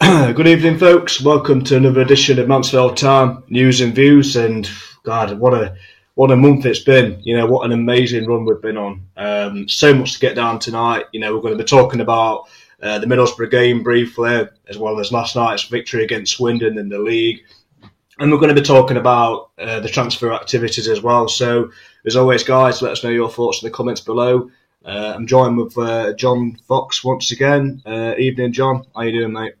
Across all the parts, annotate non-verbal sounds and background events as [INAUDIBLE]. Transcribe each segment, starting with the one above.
[CLEARS THROAT] Good evening, folks. Welcome to another edition of Mansfield Town News and Views. And God, what a what a month it's been. You know, what an amazing run we've been on. Um, so much to get down tonight. You know, we're going to be talking about uh, the Middlesbrough game briefly, as well as last night's victory against Swindon in the league. And we're going to be talking about uh, the transfer activities as well. So, as always, guys, let us know your thoughts in the comments below. Uh, I'm joined with uh, John Fox once again. Uh, evening, John. How you doing, mate?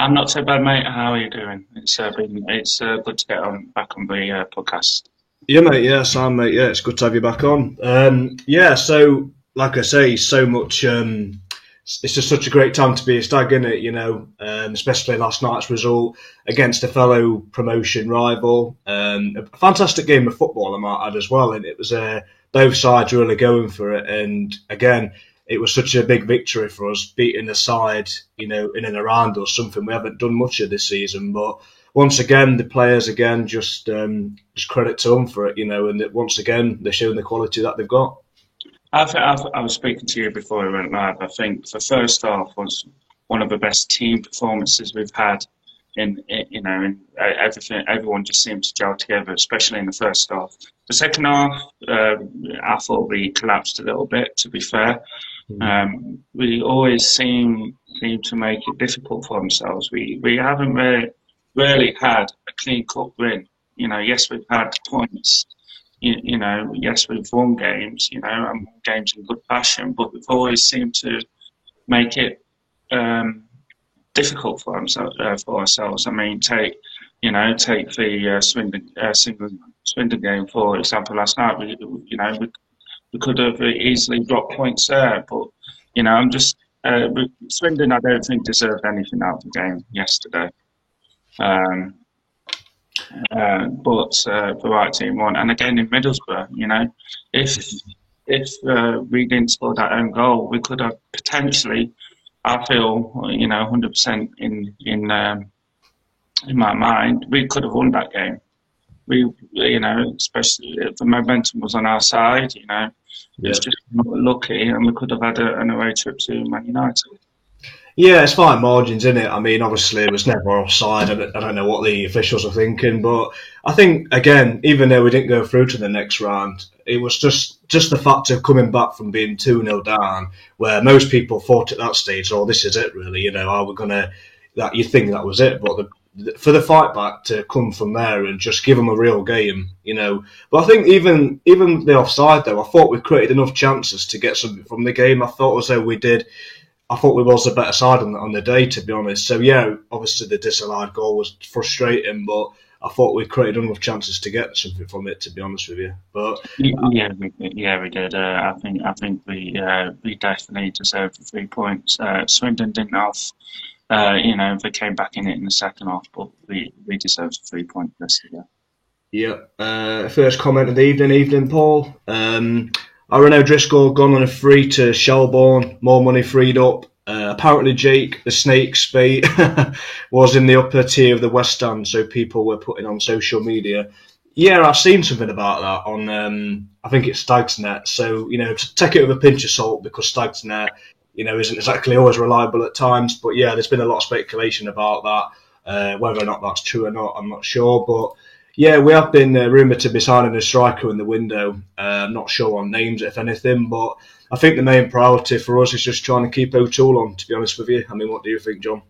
I'm not so bad, mate. How are you doing? It's uh, been it's uh, good to get on back on the uh, podcast. Yeah, mate. Yeah, Sam, mate. Yeah, it's good to have you back on. Um, yeah, so like I say, so much. Um, it's just such a great time to be a stag, isn't it? You know, um, especially last night's result against a fellow promotion rival. Um, a fantastic game of football, I might add as well, and it was uh, both sides really going for it. And again, it was such a big victory for us, beating a side, you know, in and around us, something we haven't done much of this season. But once again, the players again just um, just credit to them for it, you know, and once again they're showing the quality that they've got. I, I, I was speaking to you before we went live. I think the first half was one of the best team performances we've had. In, in you know, in everything, everyone just seemed to gel together, especially in the first half. The second half, uh, I thought we collapsed a little bit. To be fair. Um, we always seem, seem to make it difficult for themselves. We we haven't really, really had a clean cut win. You know, yes, we've had points. You, you know, yes, we've won games. You know, and games in good fashion, but we've always seemed to make it um, difficult for ourselves. Uh, for ourselves. I mean, take you know, take the uh, Swindon, uh, Swindon game for example. Last night, we you know we we could have easily dropped points there. But you know, I'm just uh, Swindon. I don't think deserved anything out of the game yesterday. Um, uh, but uh, the right team won, and again in Middlesbrough, you know, if if uh, we didn't score that own goal, we could have potentially. I feel, you know, 100% in in um, in my mind, we could have won that game we, you know, especially the momentum was on our side, you know, yeah. it's just not lucky, and we could have had a, an away trip to Man United. Yeah, it's fine margins, isn't it? I mean, obviously it was never offside. I don't, I don't know what the officials are thinking, but I think again, even though we didn't go through to the next round, it was just just the fact of coming back from being two 0 down, where most people thought at that stage, "Oh, this is it, really." You know, are we gonna? That you think that was it, but the for the fight back to come from there and just give them a real game, you know. But I think even even the offside though, I thought we created enough chances to get something from the game. I thought as though we did. I thought we was the better side on the, on the day, to be honest. So yeah, obviously the disallowed goal was frustrating, but I thought we created enough chances to get something from it. To be honest with you, but yeah, we, yeah, we did. Uh, I think I think we uh, we definitely deserved three points. Uh, Swindon didn't have uh, you know, they came back in it in the second half, but we, we deserved three point yesterday. Yeah. Uh, first comment of the evening, evening, Paul. Um, Aaron O'Driscoll gone on a free to Shelbourne, more money freed up. Uh, apparently, Jake the Snake's [LAUGHS] bait was in the upper tier of the West Stand, so people were putting on social media. Yeah, I've seen something about that on, um, I think it's Stagsnet. So, you know, take it with a pinch of salt because Stagsnet you know, isn't exactly always reliable at times. But yeah, there's been a lot of speculation about that. Uh, whether or not that's true or not, I'm not sure. But yeah, we have been uh, rumoured to be signing a striker in the window. Uh, I'm not sure on names, if anything, but I think the main priority for us is just trying to keep O'Toole on. To be honest with you, I mean, what do you think, John?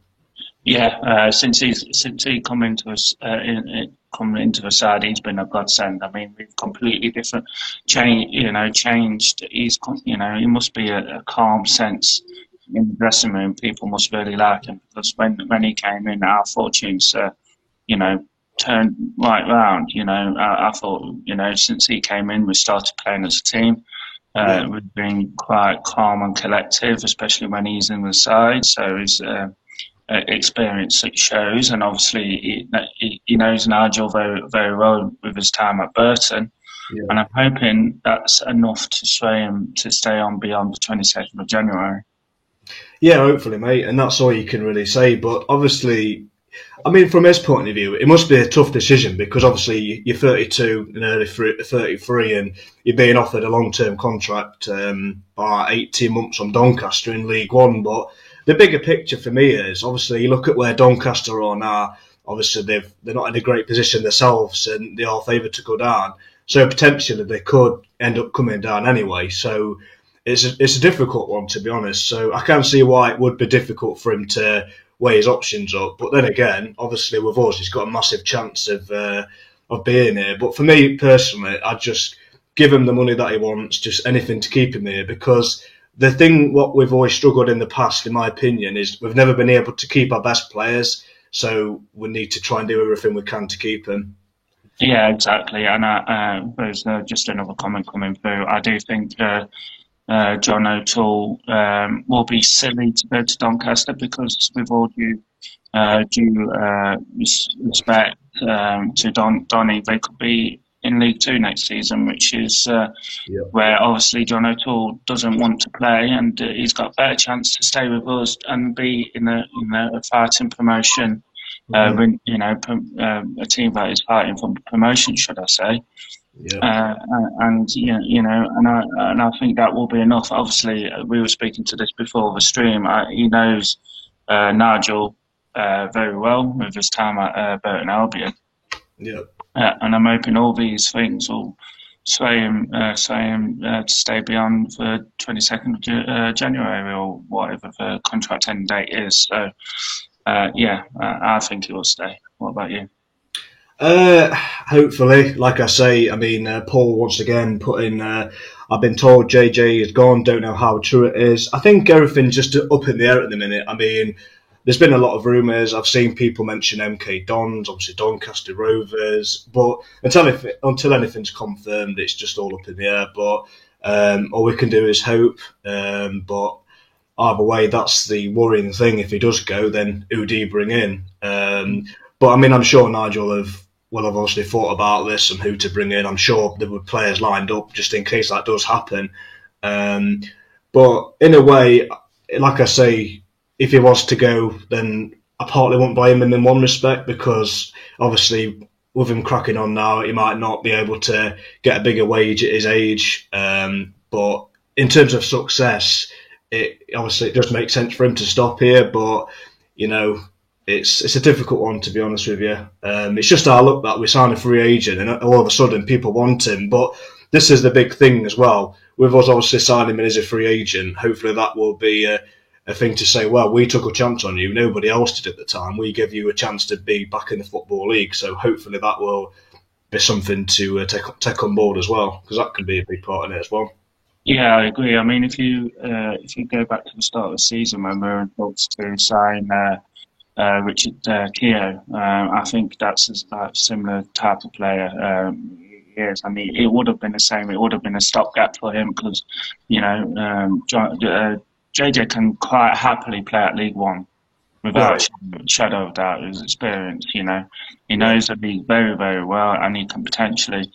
Yeah, uh, since he's since he come into us uh, in, come into the side, he's been a godsend. I mean, we've completely different change. You know, changed. He's you know, he must be a, a, calm sense in the dressing room. People must really like him because when when he came in, our fortunes, uh, you know, turned right round. You know, I, I, thought you know since he came in, we started playing as a team. Uh, yeah. We've been quite calm and collective, especially when he's in the side. So he's uh, experience it shows, and obviously he, he knows Nigel very very well with his time at Burton. Yeah. And I'm hoping that's enough to sway him to stay on beyond the 22nd of January. Yeah, hopefully, mate. And that's all you can really say. But obviously, I mean, from his point of view, it must be a tough decision because obviously you're 32 and early 33 and you're being offered a long term contract um, by 18 months on Doncaster in League One. But the bigger picture for me is obviously you look at where Doncaster are now. Obviously, they've they're not in a great position themselves, and they are favoured to go down. So potentially they could end up coming down anyway. So it's a, it's a difficult one to be honest. So I can see why it would be difficult for him to weigh his options up. But then again, obviously with us, he's got a massive chance of uh, of being here. But for me personally, I'd just give him the money that he wants, just anything to keep him here because the thing what we've always struggled in the past, in my opinion, is we've never been able to keep our best players. So we need to try and do everything we can to keep them. Yeah, exactly. And uh, uh, there's uh, just another comment coming through. I do think uh, uh, John O'Toole um, will be silly to go to Doncaster because with all due, uh, due respect um, to Don Donny, they could be in League Two next season, which is yep. where obviously John O'Toole doesn't want to play, and he's got a better chance to stay with us and be in a in a fighting promotion mm-hmm. uh, you know, uh, a team that is fighting for promotion, should I say? Yeah. Uh, and you know, you know, and I and I think that will be enough. Obviously, uh, we were speaking to this before the stream. I, he knows uh, Nigel uh, very well with his time at uh, Burton Albion. Yeah. And I'm hoping all these things will sway him, sway him to stay beyond the 22nd of January or whatever the contract end date is. So uh, yeah, uh, I think he will stay. What about you? Uh, hopefully, like I say, I mean, uh, Paul once again put in. Uh, I've been told JJ is gone. Don't know how true it is. I think everything's just up in the air at the minute. I mean, there's been a lot of rumours. I've seen people mention MK Dons, obviously Doncaster Rovers, but until if, until anything's confirmed, it's just all up in the air. But um, all we can do is hope. Um, but either way, that's the worrying thing. If he does go, then who do you bring in? Um, but I mean, I'm sure Nigel have will have obviously thought about this and who to bring in. I'm sure there were players lined up just in case that does happen. Um, but in a way, like I say, if he was to go, then I partly won't blame him in one respect because obviously with him cracking on now, he might not be able to get a bigger wage at his age. Um, but in terms of success, it obviously it does make sense for him to stop here, but you know it's it's a difficult one to be honest with you. Um, it's just our luck that we sign a free agent and all of a sudden people want him. But this is the big thing as well. With us obviously signing him as a free agent, hopefully that will be a, a thing to say. Well, we took a chance on you. Nobody else did at the time. We give you a chance to be back in the football league. So hopefully that will be something to uh, take take on board as well because that can be a big part in it as well. Yeah, I agree. I mean, if you uh, if you go back to the start of the season when we were in talks to sign uh, uh, Richard uh, Keogh, um, I think that's a, similar type of player. Um, is. I mean, it would have been the same. It would have been a stopgap for him because, you know, um, JJ uh, can quite happily play at League One without right. shadow of doubt his experience. You know, he knows the league very, very well, and he can potentially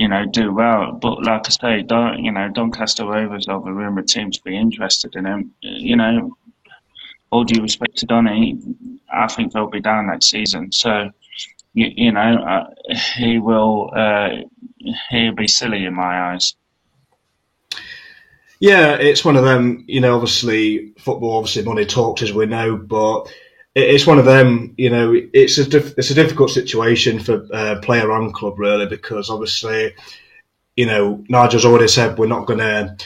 you know, do well. But like I say, don't you know, Doncaster Rovers are the rumoured team to be interested in him. You know, all due respect to Donny, I think they'll be down next season. So, you, you know, uh, he will uh, he'll be silly in my eyes. Yeah, it's one of them. You know, obviously football, obviously money talks as we know, but it's one of them. You know, it's a it's a difficult situation for uh, player and club really because obviously, you know, Nigel's already said we're not going to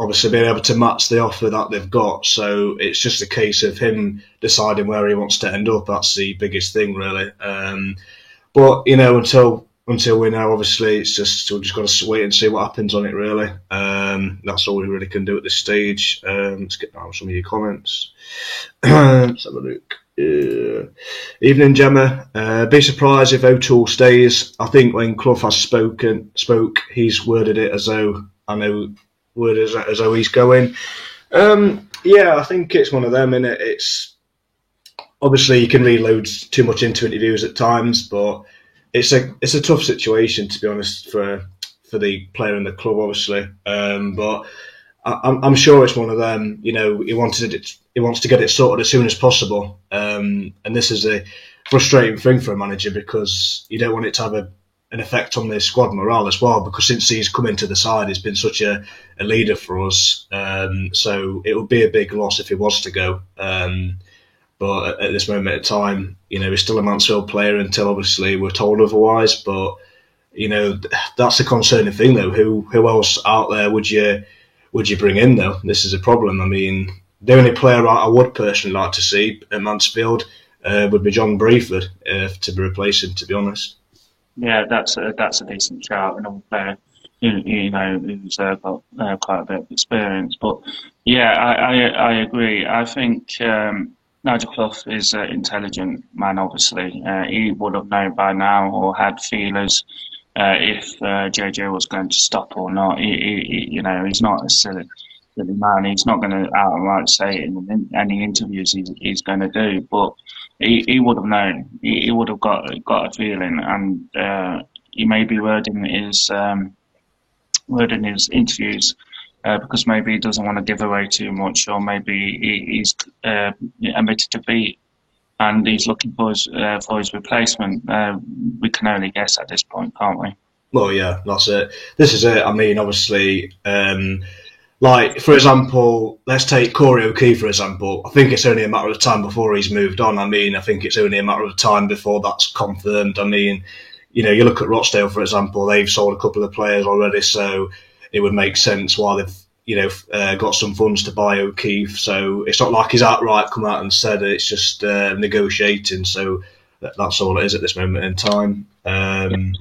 obviously be able to match the offer that they've got. So it's just a case of him deciding where he wants to end up. That's the biggest thing really. Um, but you know, until until we know, obviously, it's just we've just got to wait and see what happens on it. Really, um, that's all we really can do at this stage. Um, let's get down some of your comments. [CLEARS THROAT] let's have a look. Uh, evening, Gemma. Uh, be surprised if O'Toole stays. I think when Clough has spoken, spoke, he's worded it as though I know worded as, as though he's going. Um, yeah, I think it's one of them, and it? it's obviously you can read loads too much into interviews at times, but it's a it's a tough situation to be honest for for the player and the club, obviously. Um, but I, I'm sure it's one of them. You know, he wanted it he wants to get it sorted as soon as possible. Um, and this is a frustrating thing for a manager because you don't want it to have a, an effect on the squad morale as well because since he's come into the side, he's been such a, a leader for us. Um, so it would be a big loss if he was to go. Um, but at, this moment in time, you know, he's still a Mansfield player until obviously we're told otherwise. But you know, that's a concerning thing though. Who who else out there would you would you bring in though? This is a problem. I mean, the only player I would personally like to see at Mansfield uh, would be John Brayford uh, to be replacing. To be honest. Yeah, that's a, that's a decent shout. Another player, you, you know, who's uh, got uh, quite a bit of experience. But yeah, I, I, I agree. I think um, Nigel Clough is an intelligent man. Obviously, uh, he would have known by now or had feelers. Uh, if JJ uh, was going to stop or not, he, he, you know, he's not a silly, silly man. He's not going to outright say it in any interviews he's, he's going to do. But he, he would have known. He, he would have got got a feeling, and uh, he may be wording his um, wording his interviews uh, because maybe he doesn't want to give away too much, or maybe he, he's uh, admitted defeat and he's looking for his uh, for his replacement. Uh, we can only guess at this point, can't we? Well, yeah, that's it. This is it. I mean, obviously. Um, like, for example, let's take Corey O'Keeffe, for example. I think it's only a matter of time before he's moved on. I mean, I think it's only a matter of time before that's confirmed. I mean, you know, you look at Rochdale, for example, they've sold a couple of players already, so it would make sense why they've, you know, uh, got some funds to buy O'Keeffe. So it's not like he's outright come out and said it, it's just uh, negotiating. So that's all it is at this moment in time. Um,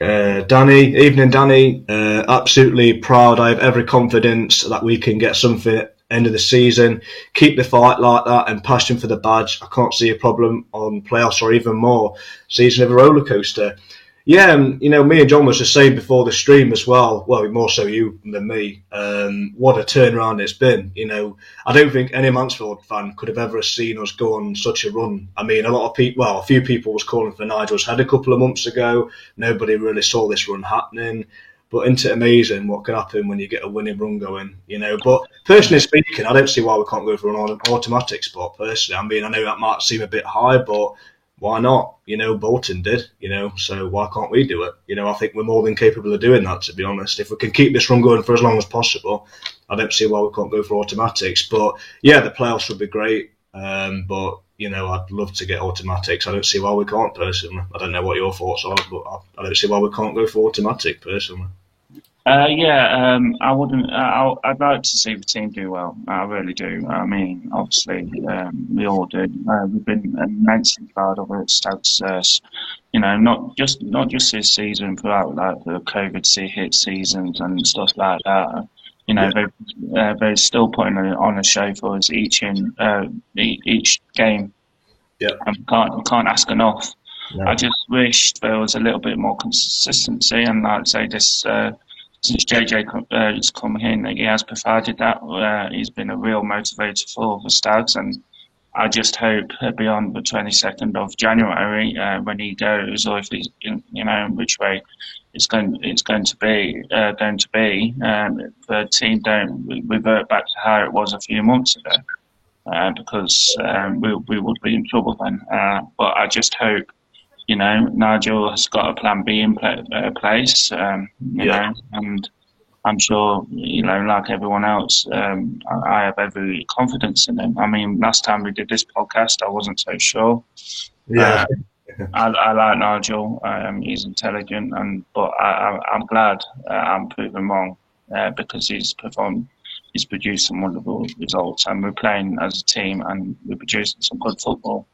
uh, Danny, evening, Danny. Uh, absolutely proud. I have every confidence that we can get something end of the season. Keep the fight like that and passion for the badge. I can't see a problem on playoffs or even more. Season of a roller coaster. Yeah, and you know, me and John was just saying before the stream as well. Well, more so you than me. Um, what a turnaround it's been. You know, I don't think any Mansfield fan could have ever seen us go on such a run. I mean, a lot of people, well, a few people was calling for Nigel's head a couple of months ago. Nobody really saw this run happening. But isn't it amazing what can happen when you get a winning run going? You know, but personally speaking, I don't see why we can't go for an automatic spot. Personally, I mean, I know that might seem a bit high, but why not? You know, Bolton did, you know, so why can't we do it? You know, I think we're more than capable of doing that, to be honest. If we can keep this run going for as long as possible, I don't see why we can't go for automatics. But yeah, the playoffs would be great. Um, but, you know, I'd love to get automatics. I don't see why we can't, personally. I don't know what your thoughts are, but I don't see why we can't go for automatic, personally. Uh, yeah, um, I wouldn't. Uh, I'd like to see the team do well. I really do. I mean, obviously, um, we all do. Uh, we've been immensely proud of it. Stokes, uh, you know, not just not just this season, throughout like the COVID hit seasons and stuff like that. You know, they uh, they're still putting on a show for us each in uh, each game. Yeah, and can't can't ask enough. No. I just wish there was a little bit more consistency, and like say this since JJ uh, has come in, he has provided that. Uh, he's been a real motivator for the Stags, and I just hope beyond the 22nd of January uh, when he goes, or if he's, you know, which way it's going, it's going to be, uh, going to be, um, the team don't revert back to how it was a few months ago, uh, because um, we, we would be in trouble then. Uh, but I just hope you know, Nigel has got a plan B in play, uh, place, um, you yeah. know, and I'm sure, you know, like everyone else, um, I, have every confidence in him. I mean, last time we did this podcast, I wasn't so sure. Yeah. Uh, I, I, like Nigel. Um, he's intelligent, and but I, am glad uh, I'm proven wrong uh, because he's performed, he's produced some wonderful results, and we're playing as a team, and we're producing some good football.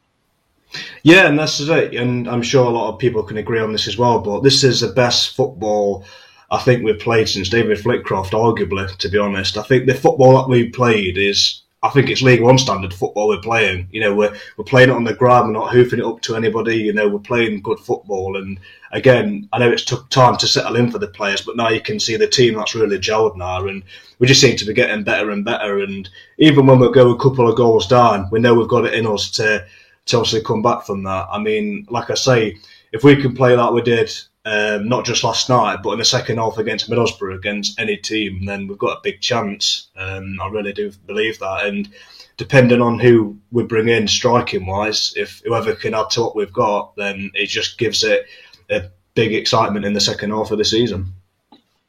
Yeah, and this is it. And I'm sure a lot of people can agree on this as well. But this is the best football I think we've played since David Flitcroft, arguably, to be honest. I think the football that we played is, I think it's League One standard football we're playing. You know, we're, we're playing it on the ground, we're not hoofing it up to anybody. You know, we're playing good football. And again, I know it's took time to settle in for the players, but now you can see the team that's really gelled now. And we just seem to be getting better and better. And even when we go a couple of goals down, we know we've got it in us to obviously come back from that. I mean, like I say, if we can play like we did, um, not just last night, but in the second half against Middlesbrough, against any team, then we've got a big chance. Um, I really do believe that. And depending on who we bring in striking wise, if whoever can add to what we've got, then it just gives it a big excitement in the second half of the season.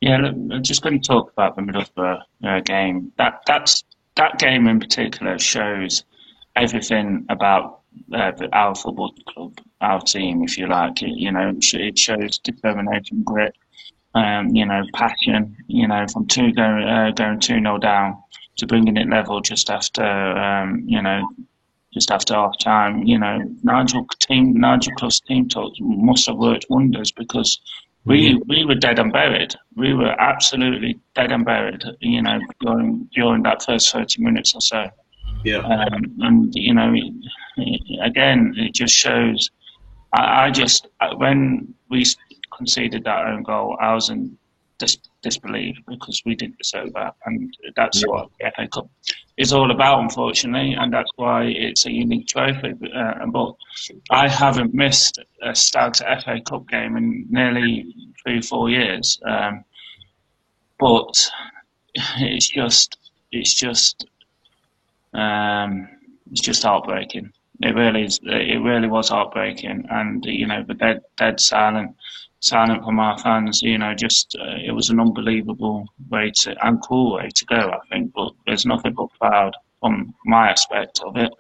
Yeah, look, I'm just going to talk about the Middlesbrough uh, game. That that's that game in particular shows everything about uh, our football club, our team, if you like. It, you know, it shows determination, grit, um, you know, passion. You know, from two going uh, going two 0 down to bringing it level just after, um, you know, just after half time. You know, Nigel team Nigel Clough's team talk must have worked wonders because we we were dead and buried. We were absolutely dead and buried. You know, during during that first thirty minutes or so. Yeah. Um, and you know, again, it just shows. I, I just when we conceded that own goal, I was in dis- disbelief because we didn't deserve that, and that's yeah. what the FA Cup is all about, unfortunately, and that's why it's a unique trophy. Uh, but I haven't missed a Stags FA Cup game in nearly three, four years. Um, but it's just, it's just, um, it's just heartbreaking. It really is. It really was heartbreaking, and you know, the dead, dead silent silent from our fans. You know, just uh, it was an unbelievable way to and cool way to go. I think, but there's nothing but proud from my aspect of it.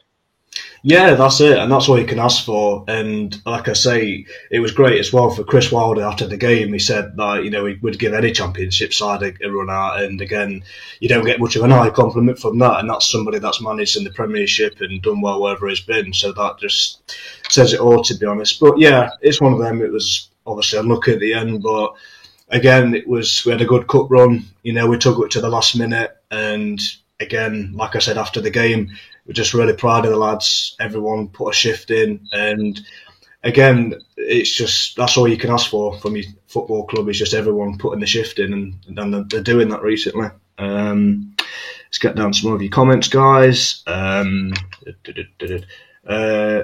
Yeah, that's it, and that's all you can ask for. And like I say, it was great as well for Chris Wilder after the game. He said that you know he would give any championship side a, a run out, and again, you don't get much of an high compliment from that. And that's somebody that's managed in the Premiership and done well wherever he's been. So that just says it all, to be honest. But yeah, it's one of them. It was obviously unlucky at the end, but again, it was we had a good cup run. You know, we took it to the last minute, and again, like I said after the game, we're just really proud of the lads. Everyone put a shift in, and again, it's just that's all you can ask for from your football club is just everyone putting the shift in, and, and they're doing that recently. Um, let's get down some of your comments, guys. Um, uh,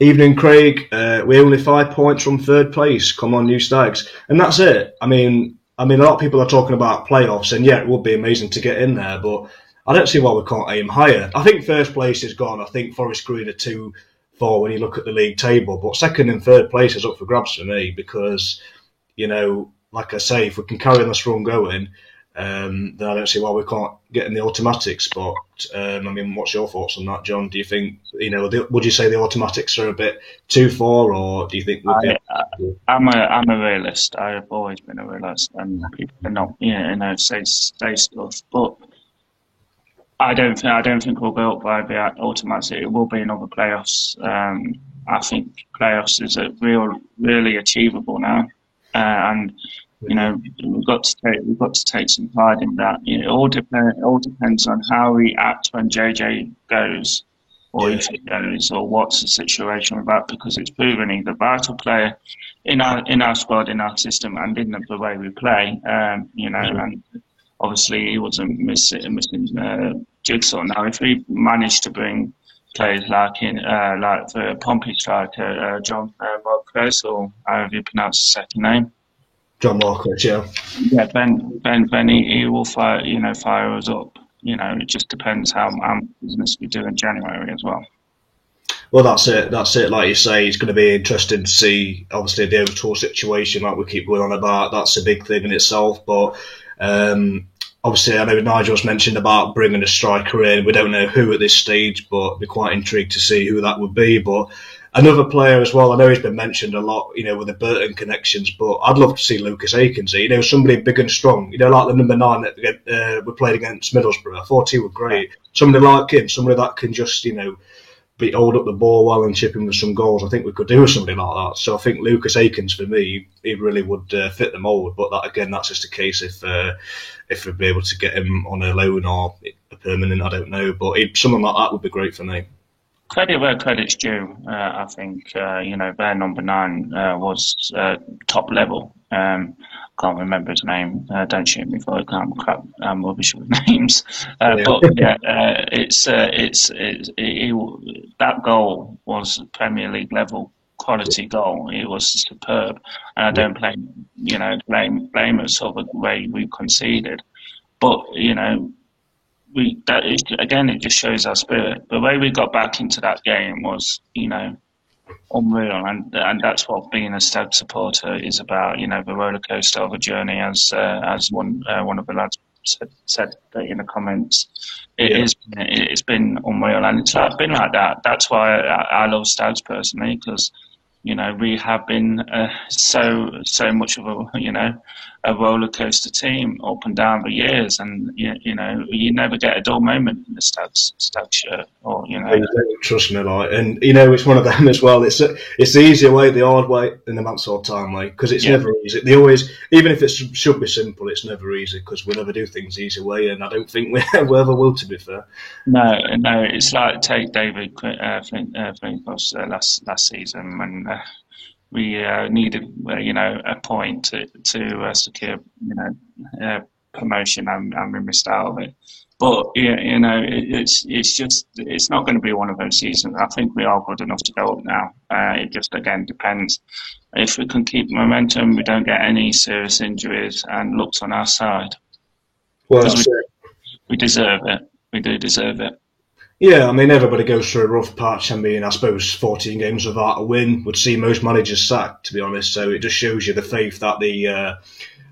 Evening, Craig. Uh, we're only five points from third place. Come on, new Stags, and that's it. I mean, I mean, a lot of people are talking about playoffs, and yeah, it would be amazing to get in there, but I don't see why we can't aim higher. I think first place is gone. I think Forest Green are two four when you look at the league table, but second and third place is up for grabs for me because, you know, like I say, if we can carry on this run going, um, then I don't see why we can't get in the automatic spot. Um, I mean, what's your thoughts on that, John? Do you think you know? Would you say the automatics are a bit too far, or do you think? I, am a I'm a realist. I have always been a realist, and people are not you know say say stuff, but I don't think I don't think we'll go up by the automatic. It will be another playoffs. Um, I think playoffs is a real really achievable now, uh, and you know, we've got to take we've got to take some pride in that. You know, it all depends. It all depends on how we act when JJ goes, or if he goes, or what's the situation with that. Because it's proven he's a vital player in our in our squad, in our system, and in the, way we play. Um, you know, and obviously he wasn't missing missing uh, jigsaw. Now, if we manage to bring players like in uh, like the Pompey striker uh, John uh, Marquez, or however you pronounce his second name. John Marquis, yeah. Yeah, Ben, Ben, Ben, he, he, will fire, you know, fire us up. You know, it just depends how, how business we do in January as well. Well, that's it. That's it. Like you say, it's going to be interesting to see. Obviously, the O'Toole situation, like we keep going on about, that's a big thing in itself. But um, obviously, I know Nigel's mentioned about bringing a striker in. We don't know who at this stage, but we're quite intrigued to see who that would be. But Another player as well, I know he's been mentioned a lot, you know, with the Burton connections, but I'd love to see Lucas Akins, you know, somebody big and strong, you know, like the number nine that uh, we played against Middlesbrough. I thought he was great. Somebody like him, somebody that can just, you know, be hold up the ball well and chip him with some goals. I think we could do with somebody like that. So I think Lucas Akins for me, he really would uh, fit the mould. But that again, that's just a case if uh, if we'd be able to get him on a loan or a permanent. I don't know, but someone like that would be great for me credit where credit's due. Uh, I think uh, you know their number nine uh, was uh, top level. Um, can't remember his name. Uh, don't shoot me for it. I'm crap. I'm rubbish with [LAUGHS] names. Uh, yeah. But yeah, it's it's, it's it, it, that goal was Premier League level quality goal. It was superb, and I don't blame you know blame blame us for the way we conceded. But you know we that is, again it just shows our spirit. The way we got back into that game was, you know, unreal, and and that's what being a Stag supporter is about. You know, the roller coaster of a journey, as uh, as one uh, one of the lads said, said in the comments. It yeah. is it's been unreal, and it's been like that. That's why I, I love Stags personally because you know we have been uh, so so much of a you know a roller coaster team up and down the years, and you, you know you never get a dull moment in the Stags Stag shirt, or you know. Trust me, like, and you know it's one of them [LAUGHS] as well. It's a, it's the easier way, the hard way, and the Mansfield Town way because it's yeah. never easy. They always, even if it should be simple, it's never easy because we never do things easy way, and I don't think we, [LAUGHS] we ever will. To be fair. No, no, it's like take David uh, Flint, uh, Flint uh, last last season when. Uh, we uh, needed, uh, you know, a point to, to uh, secure, you know, promotion, and, and we missed out of it. But you know, it, it's it's just it's not going to be one of those seasons. I think we are good enough to go up now. Uh, it just again depends if we can keep momentum, we don't get any serious injuries, and looks on our side. Well, we, we deserve it. We do deserve it. Yeah, I mean, everybody goes through a rough patch. I mean, I suppose 14 games without a win would see most managers sacked, to be honest. So it just shows you the faith that the uh,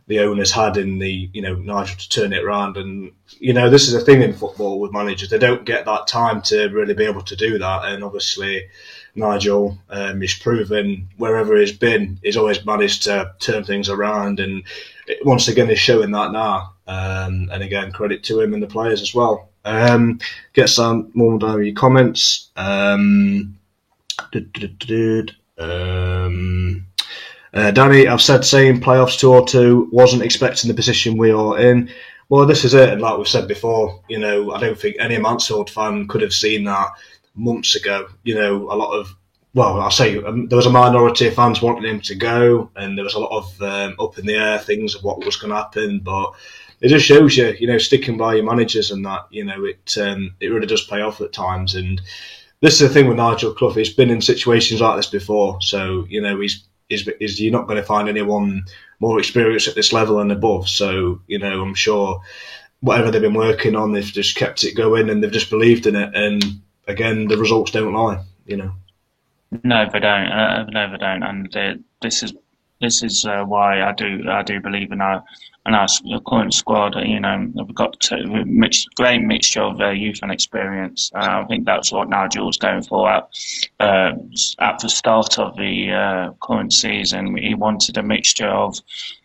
the owners had in the, you know, Nigel to turn it around. And, you know, this is a thing in football with managers. They don't get that time to really be able to do that. And obviously, Nigel um, is proven wherever he's been, he's always managed to turn things around. And once again, he's showing that now. Um, and again, credit to him and the players as well. Um, get some more your comments. Um, um, uh, Danny, I've said saying playoffs two or two, wasn't expecting the position we are in. Well, this is it, and like we've said before, you know, I don't think any Mansfield fan could have seen that months ago. You know, a lot of well, I'll say um, there was a minority of fans wanting him to go, and there was a lot of um, up in the air things of what was going to happen. But it just shows you, you know, sticking by your managers and that, you know, it um, it really does pay off at times. And this is the thing with Nigel Clough; he's been in situations like this before, so you know, he's is is you're not going to find anyone more experienced at this level and above. So you know, I'm sure whatever they've been working on, they've just kept it going and they've just believed in it. And again, the results don't lie. You know. No, they don't. Uh, no, they don't. And uh, this is this is uh, why I do I do believe in our and our current squad, you know, we've got a mix, great mixture of uh, youth and experience. Uh, I think that's what Nigel's going for. At, uh, at the start of the uh, current season, he wanted a mixture of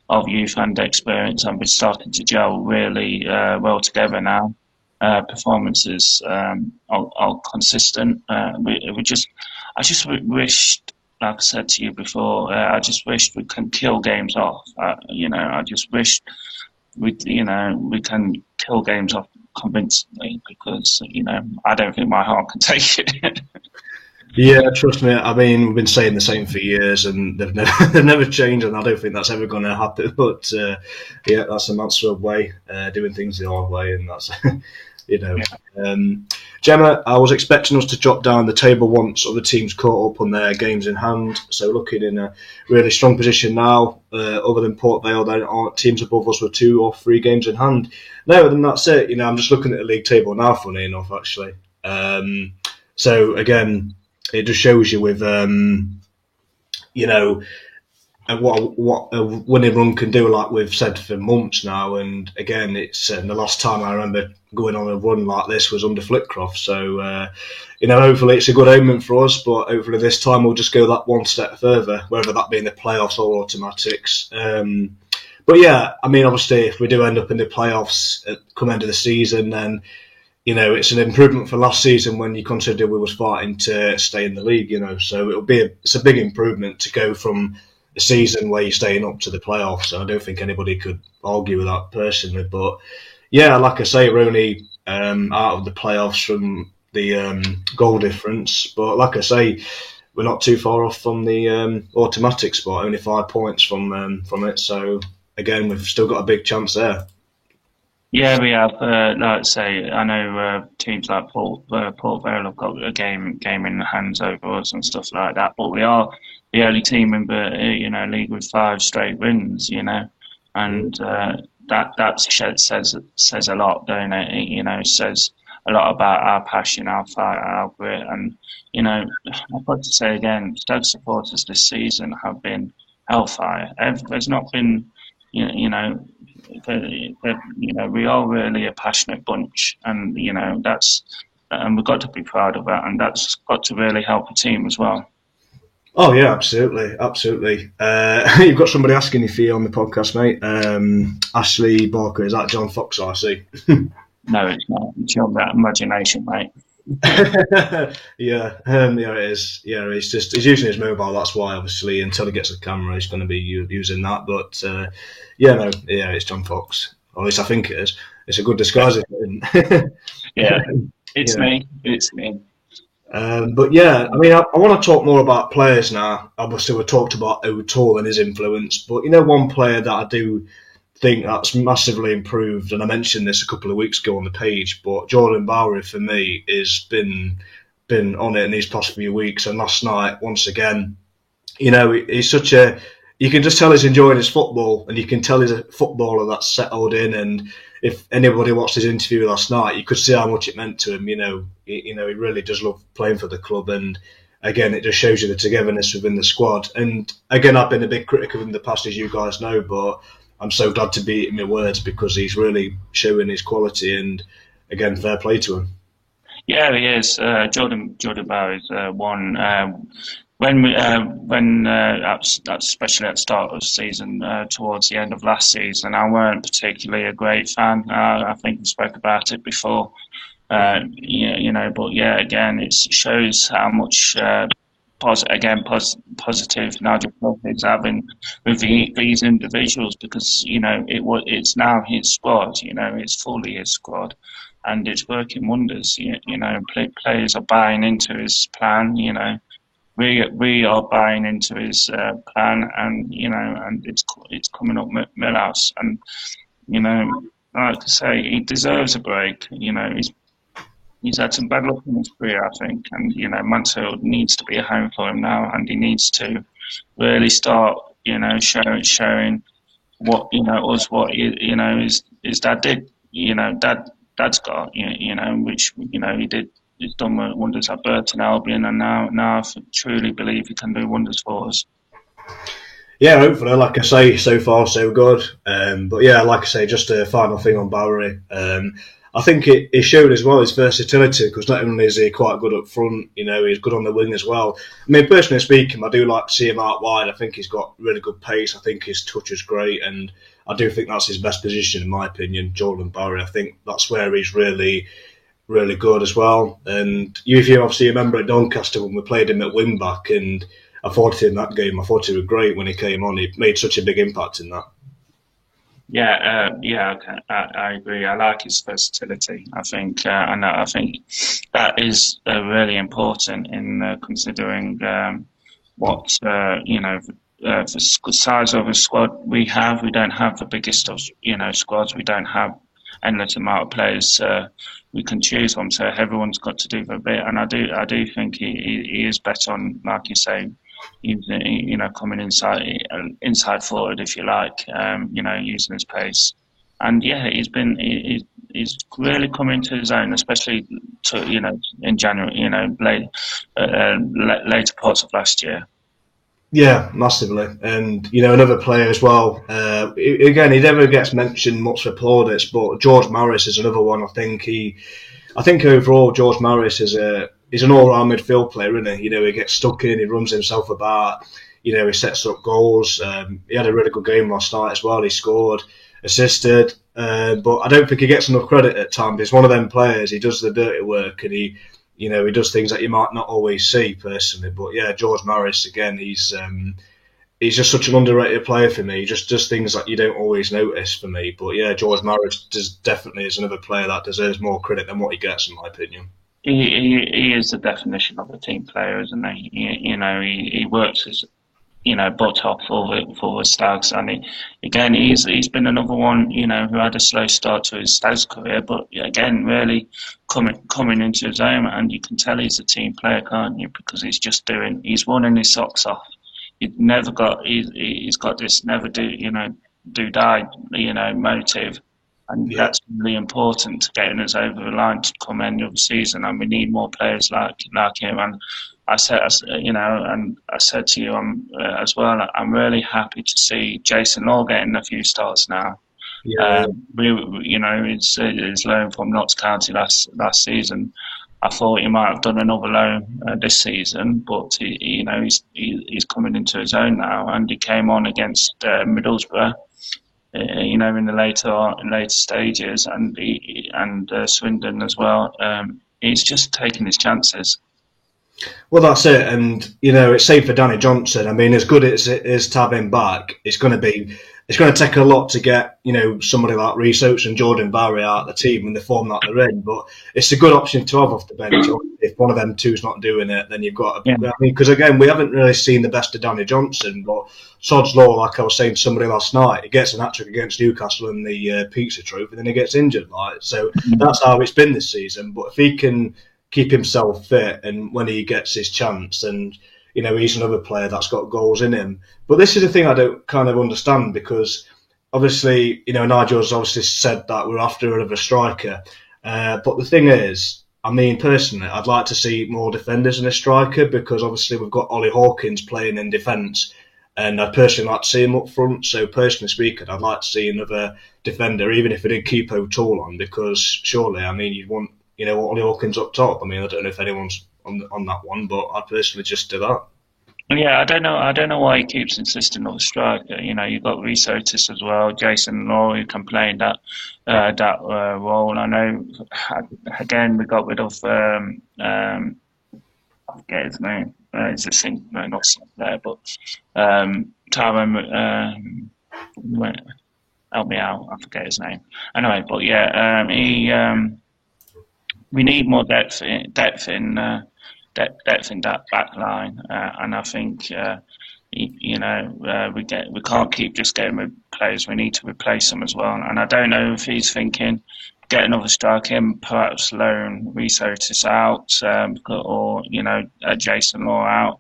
of youth and experience, and we're starting to gel really uh, well together now. Uh, performances um, are, are, consistent. we, we just, I just wished like I said to you before, uh, I just wish we can kill games off. Uh, you know, I just wish we, you know, we can kill games off convincingly because you know I don't think my heart can [LAUGHS] take it. yeah, trust me. I mean, we've been saying the same for years, and they've never [LAUGHS] they've never changed, and I don't think that's ever going to happen. [LAUGHS] But uh, yeah, that's a Mansfield way, uh, doing things the hard way, and that's you know. Yeah. Um, Gemma, I was expecting us to drop down the table once other teams caught up on their games in hand. So looking in a really strong position now, uh, other than Port Vale, there aren't teams above us with two or three games in hand. No, then that's it. You know, I'm just looking at the league table now. Funny enough, actually. Um, so again, it just shows you with um, you know what what a winning run can do, like we've said for months now. And again, it's uh, the last time I remember going on a run like this was under Flitcroft. So uh, you know, hopefully it's a good omen for us. But hopefully this time we'll just go that one step further, whether that be in the playoffs or automatics. Um, but yeah, I mean, obviously, if we do end up in the playoffs at come end of the season, then you know it's an improvement for last season when you consider we was fighting to stay in the league. You know, so it'll be a, it's a big improvement to go from a season where you're staying up to the playoffs. And I don't think anybody could argue with that personally. But yeah, like I say, we're only um, out of the playoffs from the um, goal difference. But like I say, we're not too far off from the um, automatic spot, only five points from um, from it. So again, we've still got a big chance there. Yeah, we have. Uh, like I say, I know uh, teams like Port, uh, Port Vale have got a game game in the hands over us and stuff like that. But we are the only team in the you know league with five straight wins, you know, and uh, that that says says a lot, don't it? You know, says a lot about our passion, our fight, our grit, and you know, I've got to say again, Stoke supporters this season have been hellfire. There's not been, you know, you know, we are really a passionate bunch, and you know that's, and we've got to be proud of that, and that's got to really help the team as well. Oh yeah, absolutely, absolutely. Uh, [LAUGHS] you've got somebody asking you for you on the podcast, mate. Um, Ashley Barker, is that John Fox? I see. [LAUGHS] no, it's not. It's your imagination, mate. [LAUGHS] yeah, um, yeah, it is. Yeah, he's just he's using his mobile. That's why, obviously, until he gets a camera, he's going to be using that. But uh, yeah, no, yeah, it's John Fox. Or at least I think it is. It's a good disguise. yeah, it's yeah. me. It's me. Um, but yeah, I mean, I, I want to talk more about players now. Obviously, we talked about O'Toole and his influence, but you know, one player that I do think that's massively improved, and I mentioned this a couple of weeks ago on the page, but Jordan Bowery for me has been been on it in these past few weeks, and last night once again, you know, he's such a you can just tell he's enjoying his football, and you can tell he's a footballer that's settled in. And if anybody watched his interview last night, you could see how much it meant to him. You know, he, you know, he really does love playing for the club, and again, it just shows you the togetherness within the squad. And again, I've been a big critic of him in the past, as you guys know, but I'm so glad to be in my words because he's really showing his quality. And again, fair play to him. Yeah, he is. Uh, Jordan Jordan Bow is uh, one. Um, when uh, when uh, especially at the start of the season, uh, towards the end of last season, I weren't particularly a great fan. Uh, I think we spoke about it before. Uh, you, you know, but yeah, again, it shows how much uh, pos- again pos- positive Nigel is having with the, these individuals because you know it was it's now his squad. You know, it's fully his squad. And it's working wonders. You, you know, players are buying into his plan. You know, we we are buying into his uh, plan, and you know, and it's it's coming up Millhouse, and you know, like I say, he deserves a break. You know, he's he's had some bad luck in his career, I think, and you know, Mansfield needs to be a home for him now, and he needs to really start, you know, showing showing what you know us what you know his his dad did. You know, dad dad's got you, you know, which you know he did he's done wonders at Burton Albion, and now now I truly believe he can do wonders for us. Yeah, hopefully, like I say, so far so good. Um, but yeah, like I say, just a final thing on Bowery. Um, I think it, it, showed as well his versatility because not only is he quite good up front, you know, he's good on the wing as well. I mean, personally speaking, I do like to see him out wide. I think he's got really good pace. I think his touch is great, and I do think that's his best position, in my opinion, Jordan Bowery. I think that's where he's really really good as well. And you, if you obviously remember at Doncaster when we played him at wing back, and I thought in that game, I thought he was great when he came on. He made such a big impact in that. Yeah, uh, yeah, I, I, agree. I like his versatility. I think, uh, and I think that is uh, really important in uh, considering um, what uh, you know uh, the size of a squad we have. We don't have the biggest of you know squads. We don't have endless amount of players we can choose from. So everyone's got to do their bit, and I do I do think he, he, is better on, like you say, you know, coming inside inside forward if you like, um, you know, using his pace. And yeah, he's been he, he's really come into his own, especially to you know in January, you know, late uh, later parts of last year. Yeah, massively. And, you know, another player as well. Uh, again, he never gets mentioned much for plaudits, but George Maris is another one. I think he, I think overall, George Maris is a, he's an all-round midfield player, isn't he? You know, he gets stuck in, he runs himself about, you know, he sets up goals. Um, he had a really good game last night as well. He scored, assisted, uh, but I don't think he gets enough credit at times. He's one of them players. He does the dirty work and he you know, he does things that you might not always see personally. But yeah, George Maris again, he's um, he's just such an underrated player for me. He just does things that you don't always notice for me. But yeah, George Maris does definitely is another player that deserves more credit than what he gets, in my opinion. He, he, he is the definition of a team player, isn't he? he you know, he, he works as you know, butt off for the for the Stags. And he, again, he's he's been another one, you know, who had a slow start to his Stags career, but again, really coming coming into his own. And you can tell he's a team player, can't you? Because he's just doing, he's running his socks off. He's never got, he's, he's got this never do, you know, do die, you know, motive. and yeah. that's really important to getting us over the line to come end of the season. And we need more players like like him. And I said, you know, and I said to you um, uh, as well, I'm really happy to see Jason Law getting a few starts now. Yeah. Um, we, you know, he's, he's loan from Notts County last last season. I thought he might have done another loan uh, this season, but he, you know he's he, he's coming into his own now, and he came on against uh, Middlesbrough, uh, you know, in the later later stages, and he, and uh, Swindon as well. Um, he's just taking his chances. Well, that's it, and you know it's same for Danny Johnson. I mean, as good as it is to have him back, it's going to be it's going to take a lot to get you know somebody like Rhys Oates and Jordan Bowery out of the team and the form that they're in. But it's a good option to have off the bench. If one of them two's not doing it, then you've got. To, yeah. I mean, because again, we haven't really seen the best of Danny Johnson, but Sod's law, like I was saying to somebody last night, he gets an hat trick against Newcastle in the uh, pizza trophy, and then he gets injured. Like so, mm-hmm. that's how it's been this season. But if he can keep himself fit and when he gets his chance and you know, he's another player that's got goals in him. But this is the thing I don't kind of understand because obviously, you know, Nigel's obviously said that we're after another striker. Uh, but the thing is, I mean, personally, I'd like to see more defenders in a striker because obviously we've got Ollie Hawkins playing in defence. And I'd personally like to see him up front. So, personally speaking, I'd like to see another defender, even if we did keep O'Toole on, because surely, I mean, you'd want, you know, Ollie Hawkins up top. I mean, I don't know if anyone's on on that one, but I personally just do that. Yeah, I don't know. I don't know why he keeps insisting on the striker. You know, you've got Rhys Oates as well, Jason Law who can play that uh, that uh, role. I know. Again, we got rid of um, um, I forget his name. Uh, it's a sing, no, not there, but um, Tyrone. Um, help me out. I forget his name. Anyway, but yeah, um, he. Um, we need more depth in, depth in uh, depth, depth in that back line, uh, and I think uh, you know uh, we get we can't keep just getting with players. We need to replace them as well. And I don't know if he's thinking get another striker in, perhaps loan Rhys Oates out, um, or you know Jason Law out,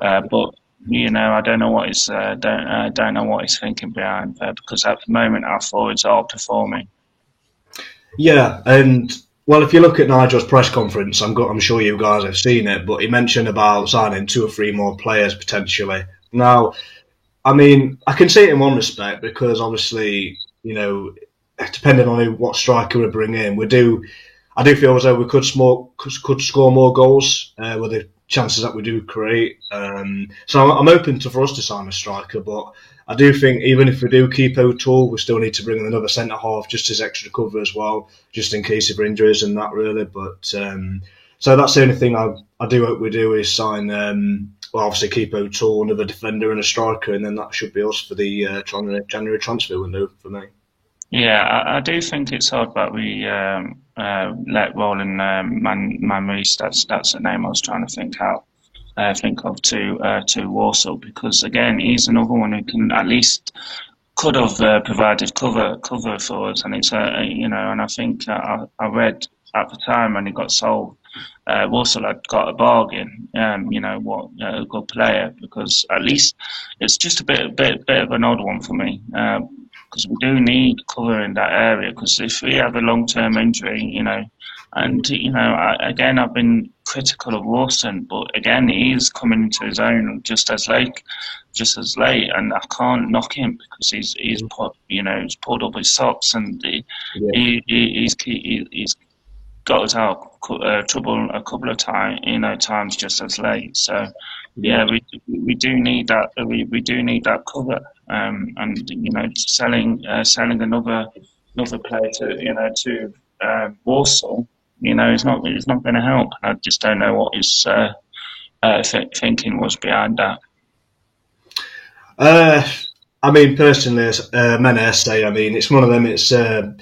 uh, but. You know, I don't know what he's uh, don't uh, don't know what he's thinking behind there because at the moment our forwards are performing. Yeah, and well, if you look at Nigel's press conference, I'm, I'm sure you guys have seen it, but he mentioned about signing two or three more players potentially. Now, I mean, I can see it in one respect because obviously, you know, depending on what striker we bring in, we do. I do feel as though we could, small, could score more goals uh, with the chances that we do create. Um, so I'm, I'm open to for us to sign a striker, but I do think even if we do keep O'Toole, we still need to bring in another centre half just as extra cover as well, just in case of injuries and that really. But um, so that's the only thing I, I do hope we do is sign. Um, well, obviously keep O'Toole, another defender and a striker, and then that should be us for the uh, January transfer window for me. Yeah, I, I do think it's odd that we um, uh, let Rollin um, Man Menayese. That's that's the name I was trying to think out uh, think of to uh, to Walsall because again he's another one who can at least could have uh, provided cover cover for us. And it's uh, you know and I think I, I read at the time when he got sold uh, Walsall had got a bargain um, you know what a good player because at least it's just a bit a bit bit of an odd one for me because um, we do need cover in that area because if we have a long term injury you know and you know, I, again, I've been critical of Rawson, but again, he's coming into his own just as late, just as late, and I can't knock him because he's he's put you know he's pulled up his socks and he, yeah. he, he he's he, he's got us out uh, trouble a couple of times, you know, times just as late. So yeah, we we do need that. We, we do need that cover, um, and you know, selling uh, selling another another player to you know to uh, Walsall you know, it's not it's not going to help. I just don't know what his uh, uh, th- thinking was behind that. Uh, I mean, personally, uh, Menayese, I mean, it's one of them. It's uh,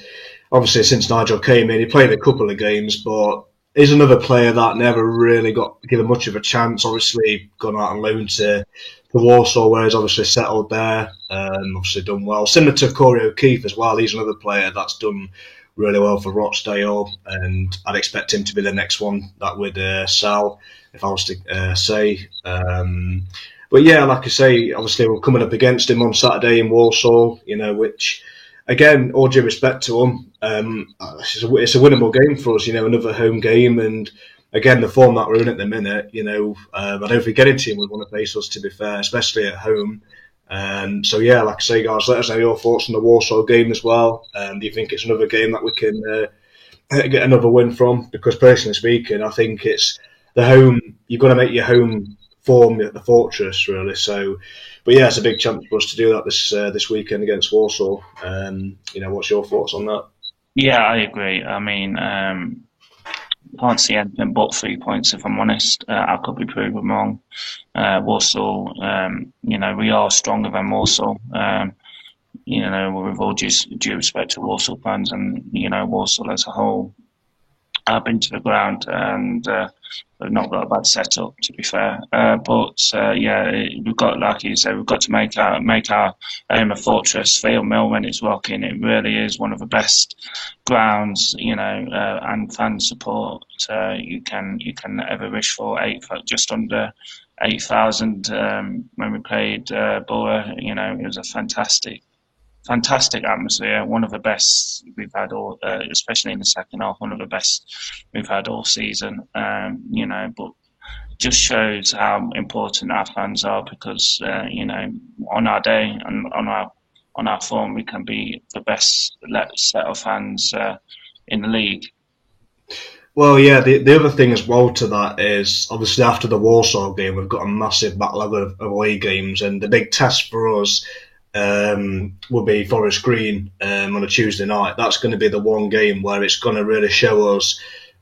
obviously since Nigel came in, he played a couple of games, but he's another player that never really got given much of a chance. Obviously, gone out on loan to, to Walsall, where he's obviously settled there, um, obviously done well. Similar to Corey O'Keeffe as well. He's another player that's done really well for Rochdale, and I'd expect him to be the next one that would uh, sell if I was to uh, say. Um, but yeah, like I say, obviously we're coming up against him on Saturday in Walsall, you know, which again, all due respect to him, um, it's, a, it's a winnable game for us. You know, another home game, and again, the form that we're in at the minute. You know, um, I don't think any team would want to face us. To be fair, especially at home. Um, so yeah, like I say, guys, let us know your thoughts on the Walsall game as well. Um, do you think it's another game that we can uh, get another win from? Because personally speaking, I think it's the home. You've got to make your home form the fortress, really. So, but yeah, it's a big chance for us to do that this uh, this weekend against Walsall. Um, you know, what's your thoughts on that? Yeah, I agree. I mean, um, can't see anything but three points if I'm honest. Uh, I could be proven wrong. Uh, Walsall, um, you know, we are stronger than Walsall. Um, you know, with all due, due respect to Walsall fans and you know Walsall as a whole, I've been to the ground and uh, They've not got a bad setup, to be fair. Uh, but uh, yeah, we've got, like you said, we've got to make our make our aim a fortress. Field Mill when it's rocking, it really is one of the best grounds, you know, uh, and fan support uh, you can you can ever wish for. Eight just under eight thousand um, when we played uh, Borough. You know, it was a fantastic fantastic atmosphere. One of the best we've had all, uh, especially in the second half. One of the best we've had all season. Um, you know, but just shows how important our fans are because uh, you know on our day and on our on our form we can be the best set of fans uh, in the league. Well, yeah. The, the other thing as well to that is obviously after the Walsall game, we've got a massive backlog of away games, and the big test for us um, will be Forest Green um, on a Tuesday night. That's going to be the one game where it's going to really show us,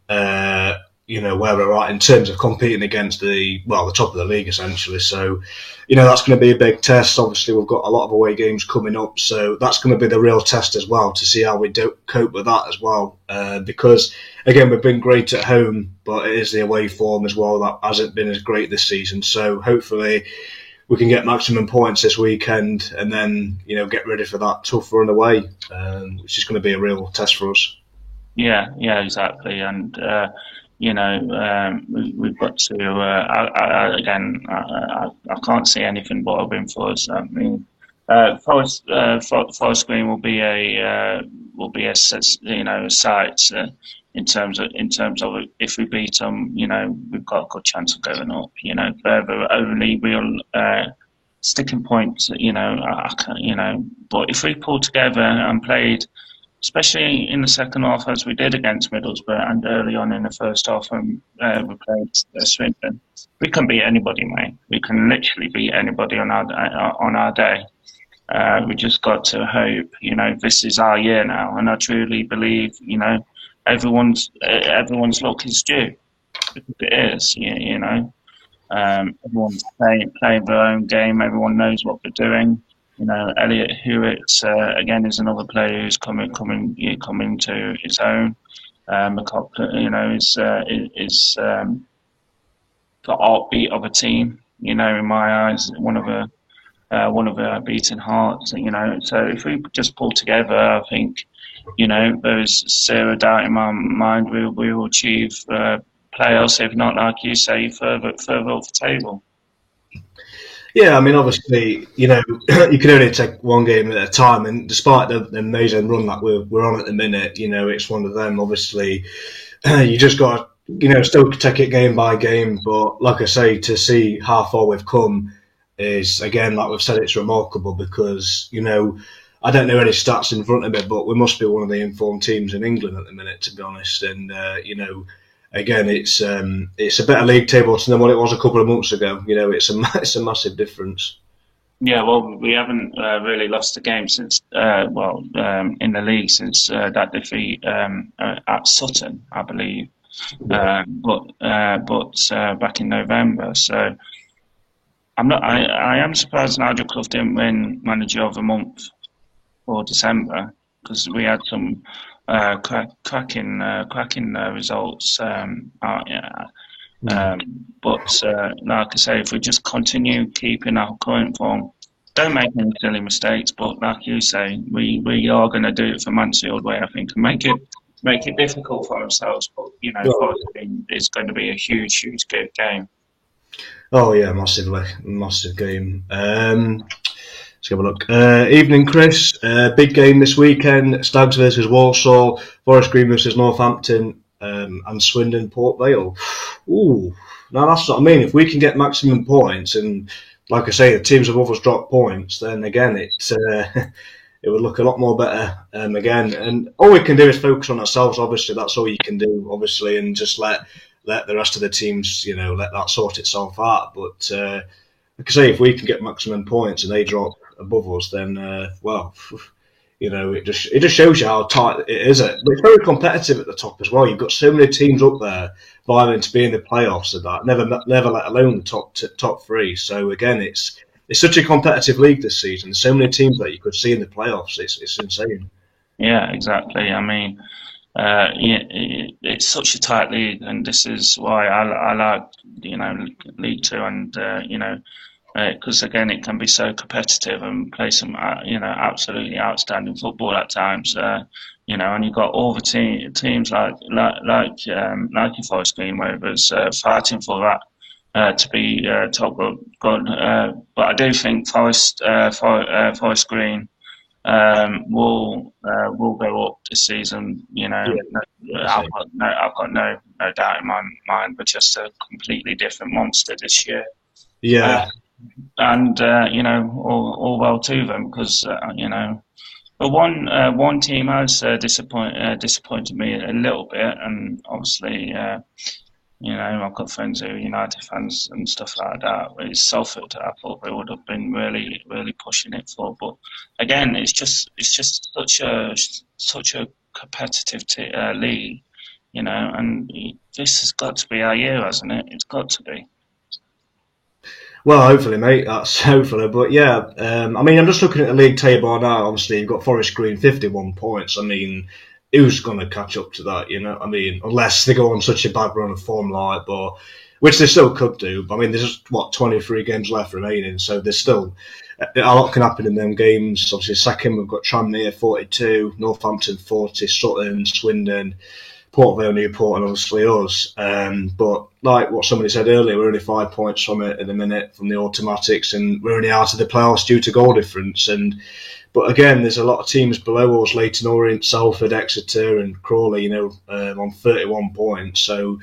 uh, you know, where we're at in terms of competing against the well, the top of the league essentially. So, you know, that's going to be a big test. Obviously, we've got a lot of away games coming up, so that's going to be the real test as well to see how we do cope with that as well. Uh, because again, we've been great at home, but it is the away form as well that hasn't been as great this season. So hopefully we can get maximum points this weekend and then you know get ready for that tough run away, um, which is going to be a real test for us. Yeah, yeah, exactly, and uh, you know um, we, have got to uh, I, I, again. I, I, can't see anything win for us. I mean, uh, Forest uh, Forest Green will be a uh, will be a you know site uh, in terms of in terms of if we beat them, you know, we've got a good chance of going up. You know, further only real uh, sticking points. You know, you know, but if we pulled together and played, especially in the second half as we did against Middlesbrough and early on in the first half when uh, we played uh, Swindon, we can beat anybody, mate. We can literally beat anybody on our uh, on our day. Uh, we just got to hope, you know, this is our year now, and I truly believe, you know, everyone's everyone's luck is due. It is, you, you know. Um, everyone's playing playing their own game. Everyone knows what they're doing. You know, Elliott Hewitt uh, again is another player who's coming coming coming to his own. Um, you know, is uh, is um, the heartbeat of a team. You know, in my eyes, one of a uh, one of our beating hearts. You know, so if we just pull together, I think you know, there's zero doubt in my mind we, we will achieve uh, playoffs, if not, like you say, further further off the table. Yeah, I mean, obviously, you know, [CLEARS THROAT] you can only take one game at a time, and despite the, the amazing run that we're, we're on at the minute, you know, it's one of them. Obviously, [CLEARS THROAT] you just got to, you know, still take it game by game. But like I say, to see how far we've come is again, like we've said, it's remarkable because you know I don't know any stats in front of me, but we must be one of the informed teams in England at the minute, to be honest. And uh, you know, again, it's um, it's a better league table than what it was a couple of months ago. You know, it's a [LAUGHS] it's a massive difference. Yeah, well, we haven't uh, really lost a game since, uh, well, um, in the league since uh, that defeat um, uh, at Sutton, I believe. Yeah. Uh, but uh, but back in November, so I'm not. I, I am surprised Nigel Clough didn't win Manager of the Month for December because we had some uh, crack, cracking uh, cracking uh, results. Um, out, yeah. Hmm. Um, but uh, like I say, if we just continue keeping our current form, don't make any silly mistakes. But like you say, we, we are going to do it for Mansfield way, I think, and make it make it difficult for ourselves. But you know, it's going to be a huge, huge good game. Oh yeah, massively, massive game. Um, Let's have a look. Uh, evening, Chris. Uh, big game this weekend. Stags versus Walsall, Forest Green versus Northampton, um, and Swindon Port Vale. Ooh, now that's what I mean. If we can get maximum points, and like I say, the teams above us drop points, then again, it uh, [LAUGHS] it would look a lot more better. Um, again, and all we can do is focus on ourselves. Obviously, that's all you can do. Obviously, and just let let the rest of the teams, you know, let that sort itself out. But uh, like I say, if we can get maximum points and they drop above us, then uh, well, [LAUGHS] you know, it just it just shows you how tight it is. But it's very competitive at the top as well. You've got so many teams up there vying to be in the playoffs and that. Never, never let alone the top t- top three. So again, it's it's such a competitive league this season. There's so many teams that you could see in the playoffs. It's it's insane. Yeah, exactly. I mean, uh, it's such a tight league, and this is why I, I like you know League Two, and uh, you know because uh, again it can be so competitive and play some uh, you know absolutely outstanding football at times. Uh, you know, and you've got all the team, teams like like like um, like Forest Green Rovers uh, fighting for that. Uh, to be uh, top good, uh, but I do think Forest For, Forest Green um, will will go up this season. You know, yeah. I've got no I've got no no doubt in my mind, but just a completely different monster this year. Yeah, and uh, you know, all, all well to them because uh, you know, but one uh, one team has uh, disappoint, uh, disappointed me a little bit, and obviously, uh, you know, I've got friends who are United fans and stuff like that. It's Salford. I thought they would have been really, really pushing it for, but again, it's just it's just such a such a competitive t- league, you know, and this has got to be our year, hasn't it? It's got to be. Well, hopefully, mate. That's [LAUGHS] hopefully. But yeah, um, I mean, I'm just looking at the league table now. Obviously, you've got Forest Green 51 points. I mean, who's going to catch up to that? You know, I mean, unless they go on such a bad run of form like, but which they still could do. But I mean, there's what 23 games left remaining, so there's still a lot can happen in them games. Obviously, second we've got Tranmere 42, Northampton 40, Sutton, Swindon. Port Vale, Newport, and obviously us. Um, but like what somebody said earlier, we're only five points from it at the minute from the automatics, and we're only out of the playoffs due to goal difference. And but again, there's a lot of teams below us: Leyton Orient, Salford, Exeter, and Crawley. You know, um, on 31 points. So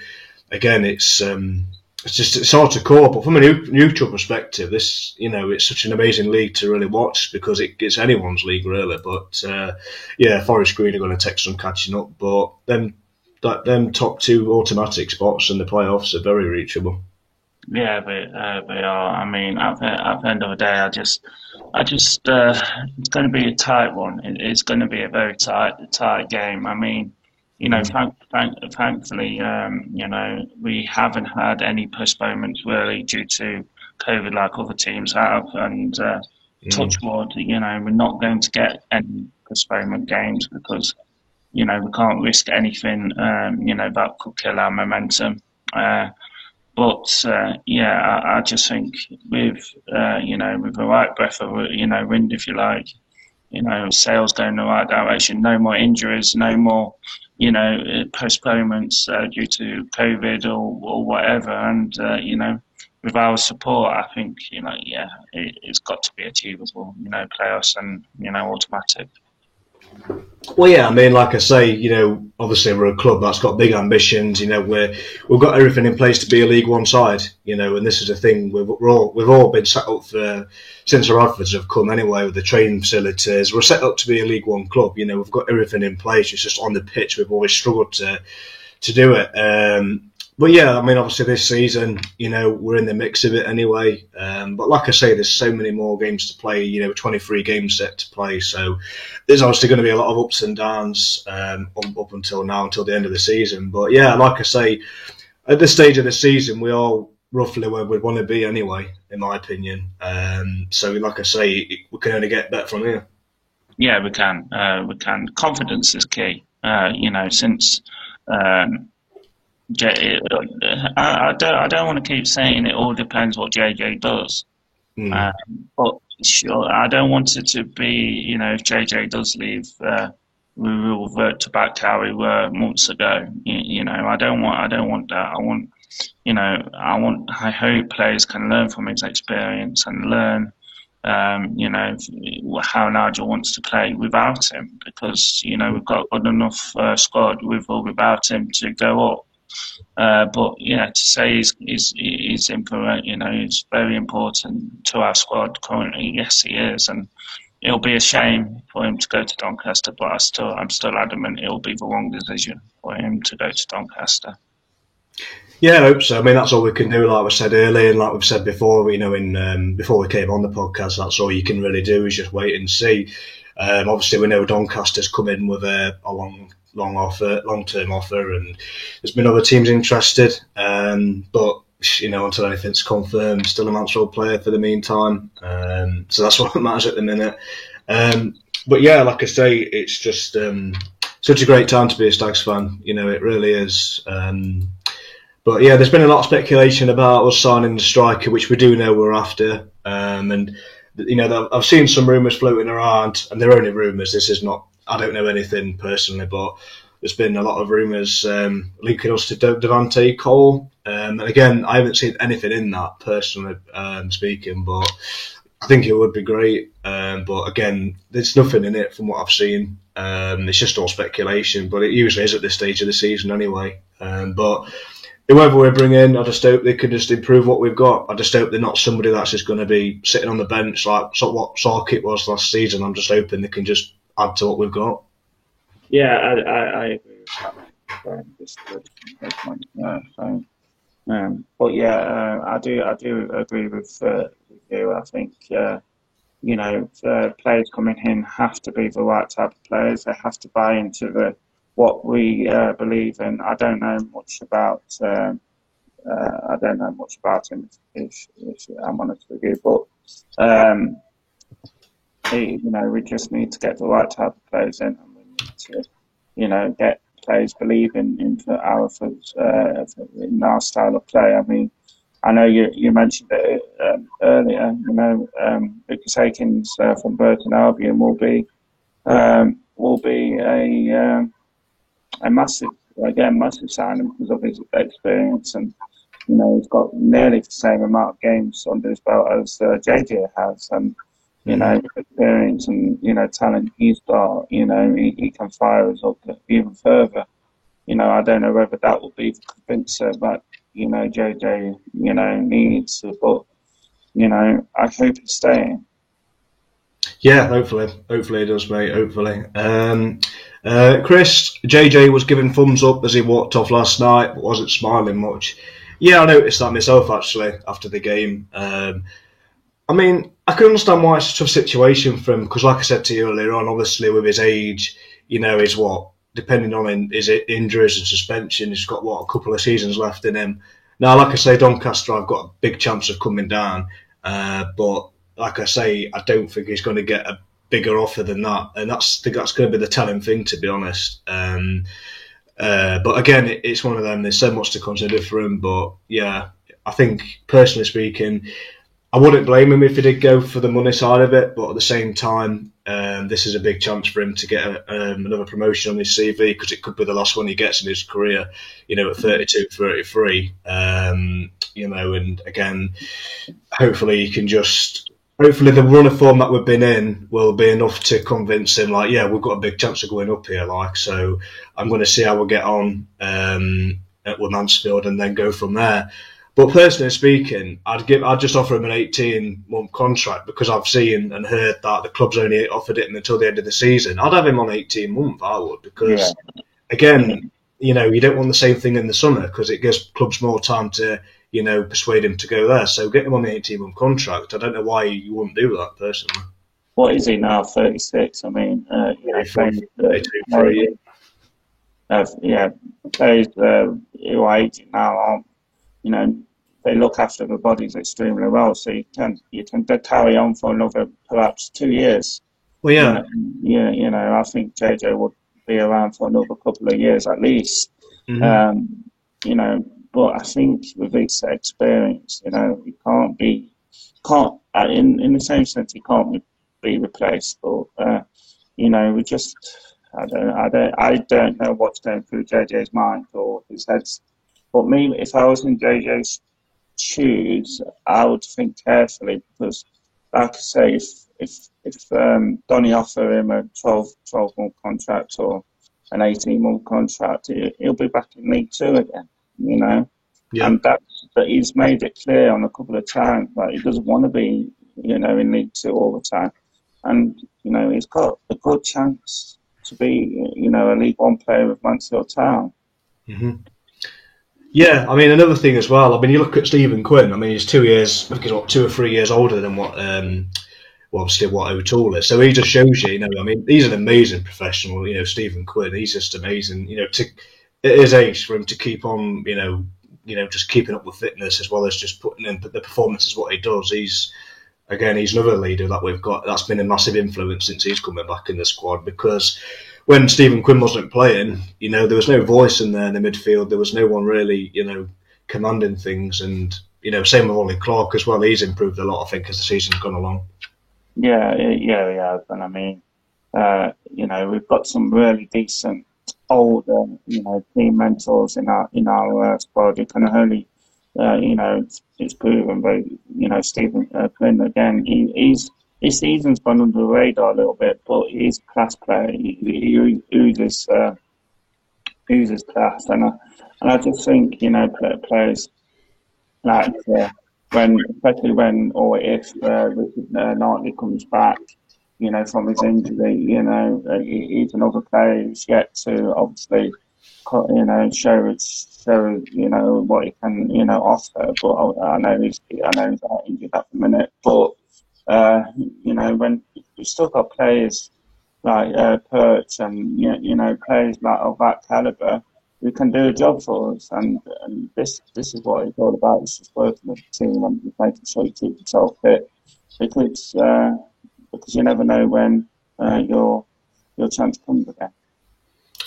again, it's um, it's just it's hard to call. But from a neutral perspective, this you know it's such an amazing league to really watch because it, it's anyone's league really. But uh, yeah, Forest Green are going to take some catching up, but then that them top two automatic spots in the playoffs are very reachable. Yeah, they uh, they are. I mean, at the, at the end of the day, I just I just uh, it's going to be a tight one. It, it's going to be a very tight tight game. I mean, you know, mm. thank, thank, thankfully, um, you know, we haven't had any postponements really due to COVID like other teams have, and uh, mm. touch wood, you know, we're not going to get any postponement games because you know, we can't risk anything, um, you know, that could kill our momentum. Uh, but uh, yeah, I, I, just think with uh, you know with the right breath of you know wind, if you like, you know, sales going the right direction, no more injuries, no more you know postponements uh, due to COVID or, or whatever, and uh, you know with our support, I think you know yeah, it, has got to be achievable. You know, playoffs and you know automatic. Well, yeah, I mean, like I say, you know, obviously we're a club that's got big ambitions. You know, we're we've got everything in place to be a League One side. You know, and this is a thing we've we're all we've all been set up for since our adverts have come anyway with the training facilities. We're set up to be a League One club. You know, we've got everything in place. It's just on the pitch we've always struggled to to do it. Um, but yeah, I mean, obviously this season, you know, we're in the mix of it anyway. Um, but like I say, there's so many more games to play. You know, 23 games set to play, so there's obviously going to be a lot of ups and downs um, up until now, until the end of the season. But yeah, like I say, at this stage of the season, we are roughly where we want to be anyway, in my opinion. Um, so, like I say, we can only get better from here. Yeah, we can. Uh, we can. Confidence is key. Uh, you know, since um, I, I, don't, I don't want to keep saying it all depends what JJ does. Mm. Um, but sure, I don't want it to be, you know, if JJ does leave, uh, we will revert to back to how we were months ago. You, you, know, I don't want, I don't want that. I want, you know, I want, I hope players can learn from his experience and learn, um, you know, how Nigel wants to play without him because, you know, we've got good enough uh, squad with or without him to go up. Uh, but yeah, to say he's, he's, he's you know, he's very important to our squad currently. Yes, he is, and it'll be a shame for him to go to Doncaster. But I still, I'm still adamant it'll be the wrong decision for him to go to Doncaster. Yeah, I hope so. I mean, that's all we can do. Like we said earlier, and like we've said before, you know, in um, before we came on the podcast, that's all you can really do is just wait and see. Um, obviously, we know Doncaster's come in with a, a long, long offer, long term offer, and there's been other teams interested. Um, but you know, until anything's confirmed, still a Mansfield player for the meantime. Um, so that's [LAUGHS] what matters at the minute. Um, but yeah, like I say, it's just um, such a great time to be a Stags fan. You know, it really is. Um, but yeah, there's been a lot of speculation about us signing the striker, which we do know we're after. Um, and you know, I've seen some rumours floating around, and they're only rumours. This is not. I don't know anything personally, but there's been a lot of rumours um, linking us to Devante Cole. Um, and again, I haven't seen anything in that personally um, speaking, but I think it would be great. Um, but again, there's nothing in it from what I've seen. Um, it's just all speculation, but it usually is at this stage of the season anyway. Um, but whoever we bring in, I just hope they can just improve what we've got. I just hope they're not somebody that's just going to be sitting on the bench like what Sarkit was last season. I'm just hoping they can just add to what we've got. Yeah, I, I, I agree with that. Uh, so, um, but yeah, uh, I do I do agree with, uh, with you. I think uh, you know the players coming in have to be the right type of players. They have to buy into the what we uh, believe in. I don't know much about. Um, uh, I don't know much about him. If, if I'm honest with you, but um, he, you know, we just need to get the right type of players in, and we need to, you know, get players believing into our uh, in our style of play. I mean, I know you you mentioned it um, earlier. You know, um, Lucas Akins uh, from Burton Albion will be um, will be a um, a massive, again, massive signing because of his experience and you know he's got nearly the same amount of games under his belt as uh, JJ has, and you know experience and you know talent he's got, you know he, he can fire us up even further. You know I don't know whether that will be the convincer, but you know JJ, you know needs, but you know I hope he's staying. Yeah, hopefully, hopefully it does, mate. Hopefully. Um, uh, Chris, JJ was giving thumbs up as he walked off last night, but wasn't smiling much. Yeah, I noticed that myself actually after the game. Um, I mean, I can understand why it's a tough situation for him because, like I said to you earlier on, obviously with his age, you know, is what depending on his injuries and suspension, he's got what a couple of seasons left in him. Now, like I say, Doncaster, I've got a big chance of coming down, uh, but like I say, I don't think he's going to get a bigger offer than that, and that's that's going to be the telling thing, to be honest. Um, uh, but again, it, it's one of them. There's so much to consider for him, but yeah, I think personally speaking, I wouldn't blame him if he did go for the money side of it. But at the same time, um, this is a big chance for him to get a, um, another promotion on his CV because it could be the last one he gets in his career. You know, at 32, 33. Um, you know, and again, hopefully he can just hopefully the run of form that we've been in will be enough to convince him like yeah we've got a big chance of going up here like so i'm going to see how we get on um, with mansfield and then go from there but personally speaking i'd give i'd just offer him an 18 month contract because i've seen and heard that the club's only offered it until the end of the season i'd have him on 18 month i would because yeah. again you know you don't want the same thing in the summer because it gives clubs more time to you know, persuade him to go there. So get him on the 18 month contract. I don't know why you wouldn't do that personally. What is he now? 36. I mean, uh, you know, playing, uh, yeah, players uh, who are 18 now are, you know, they look after the bodies extremely well. So you can you can carry on for another perhaps two years. Well, yeah, yeah, you know, I think JJ would be around for another couple of years at least. Mm-hmm. Um, you know, but I think with his experience, you know, he can't be, can't, uh, in, in the same sense, he can't be replaced. But, uh, you know, we just, I don't, I don't, I don't know what's going through JJ's mind or his head. But me, if I was in JJ's shoes, I would think carefully because like I say, if if if um, Donny offer him a 12, 12 month contract or an eighteen month contract, he, will be back in League Two again. You know, yeah. and that's that he's made it clear on a couple of times that he doesn't want to be, you know, in League Two all the time, and you know he's got a good chance to be, you know, a League One player with Mansfield Town. Mm-hmm. Yeah, I mean another thing as well. I mean, you look at Stephen Quinn. I mean, he's two years, he's what two or three years older than what, um, well, still what O'Toole is. So he just shows you, you know, I mean, he's an amazing professional. You know, Stephen Quinn. He's just amazing. You know, to at his age for him to keep on, you know, you know, just keeping up with fitness as well as just putting in the performances what he does. He's again, he's another leader that we've got. That's been a massive influence since he's coming back in the squad because when Stephen Quinn wasn't playing, you know, there was no voice in there in the midfield. There was no one really, you know, commanding things. And, you know, same with Ollie Clarke as well. He's improved a lot, I think, as the season's gone along. Yeah, yeah, yeah. And I mean, uh, you know, we've got some really decent older, you know, team mentors in our in our uh, squad. You can only, uh, you know, it's, it's proven. But you know, Stephen uh, Quinn again, he, he's his season's gone under the radar a little bit, but he's a class player. He, he oozes, uh, oozes class, and I, and I just think you know players like uh, when, especially when or if uh, uh, Knightley comes back, you know from his injury, you know uh, he's another player who's yet to obviously you know show show you know what he can you know offer. But I, I know he's I know he's out injured at the minute, but uh, you know, when you've still got players like uh, Perch and you know players like of that caliber who can do a job for us, and, and this this is what it's all about. It's just working with the team and making sure you keep yourself fit because uh, because you never know when uh, your your chance comes again.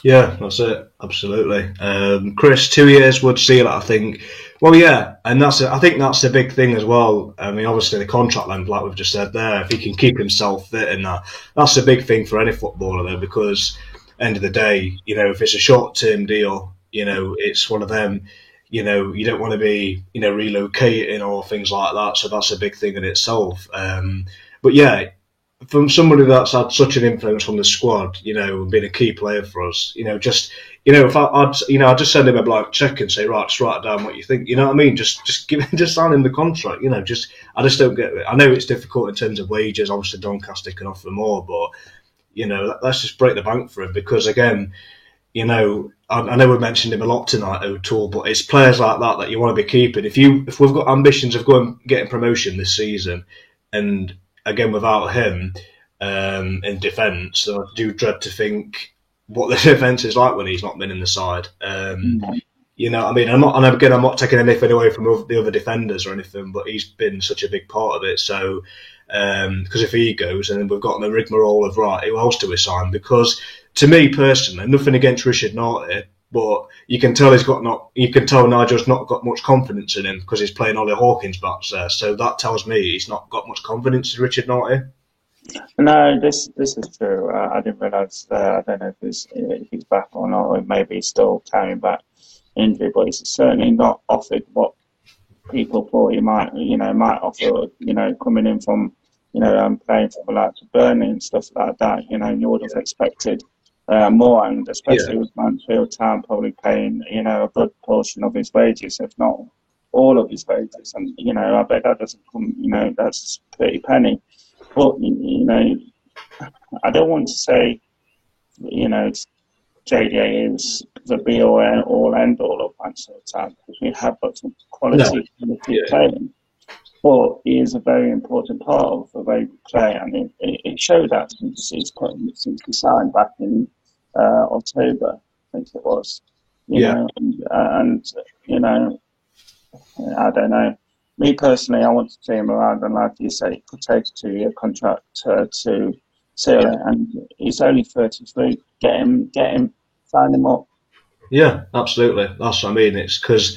Yeah, that's it. Absolutely. Um, Chris, two years would seal it, I think. Well, yeah, and that's I think that's the big thing as well. I mean, obviously the contract length, like we've just said there, if he can keep himself fit and that, that's a big thing for any footballer though, because end of the day, you know, if it's a short term deal, you know, it's one of them. You know, you don't want to be, you know, relocating or things like that. So that's a big thing in itself. Um, but yeah, from somebody that's had such an influence on the squad, you know, being a key player for us, you know, just you know, if I, would you know, I'd just send him a blank check and say, right, just write down what you think. You know what I mean? Just just [LAUGHS] give just sign him the contract. You know, just I just don't get it. I know it's difficult in terms of wages. Obviously, Doncaster can offer more, but you know, let's just break the bank for him because again, you know, I, I know we mentioned him a lot tonight, O'Toole, but it's players like that that you want to be keeping. If you if we've got ambitions of going getting promotion this season, and again without him um, in defence, I do dread to think what the [LAUGHS] defence is like when he's not been in the side. Um, mm-hmm. You know, I mean, I'm not, and again, I'm not taking anything away from the other defenders or anything, but he's been such a big part of it. So, because um, if he goes, and we've got the rigmarole of right, who else do we sign? Because to me personally, nothing against Richard Nartey, but you can tell he's got not. You can tell Nigel's not got much confidence in him because he's playing Ollie Hawkins back there. So that tells me he's not got much confidence in Richard Nartey. No, this this is true. Uh, I didn't realise. Uh, I don't know if, if, he's back or not, or maybe he's still carrying back injury, but he's certainly not offered what people thought he might. You know, might offer. You know, coming in from you know um, playing for the likes of Burnley and stuff like that. You know, you would have expected uh, more, and especially yeah. with Mansfield Town probably paying you know a good portion of his wages, if not all of his wages. And you know, I bet that doesn't come. You know, that's pretty penny. But you know, I don't want to say, you know, JDA is the be all end all of Mansfield Town because we have got some quality no. yeah. playing. But he is a very important part of the way we play, and it, it showed that since he's since he signed back in uh, October, I think it was. yeah. Know, and, and you know, I don't know me personally, I want to see him around, and like you say, it could take a two-year contract uh, to seal it, and he's only thirty-three. Get him, get him, sign him up. Yeah, absolutely. That's what I mean. It's because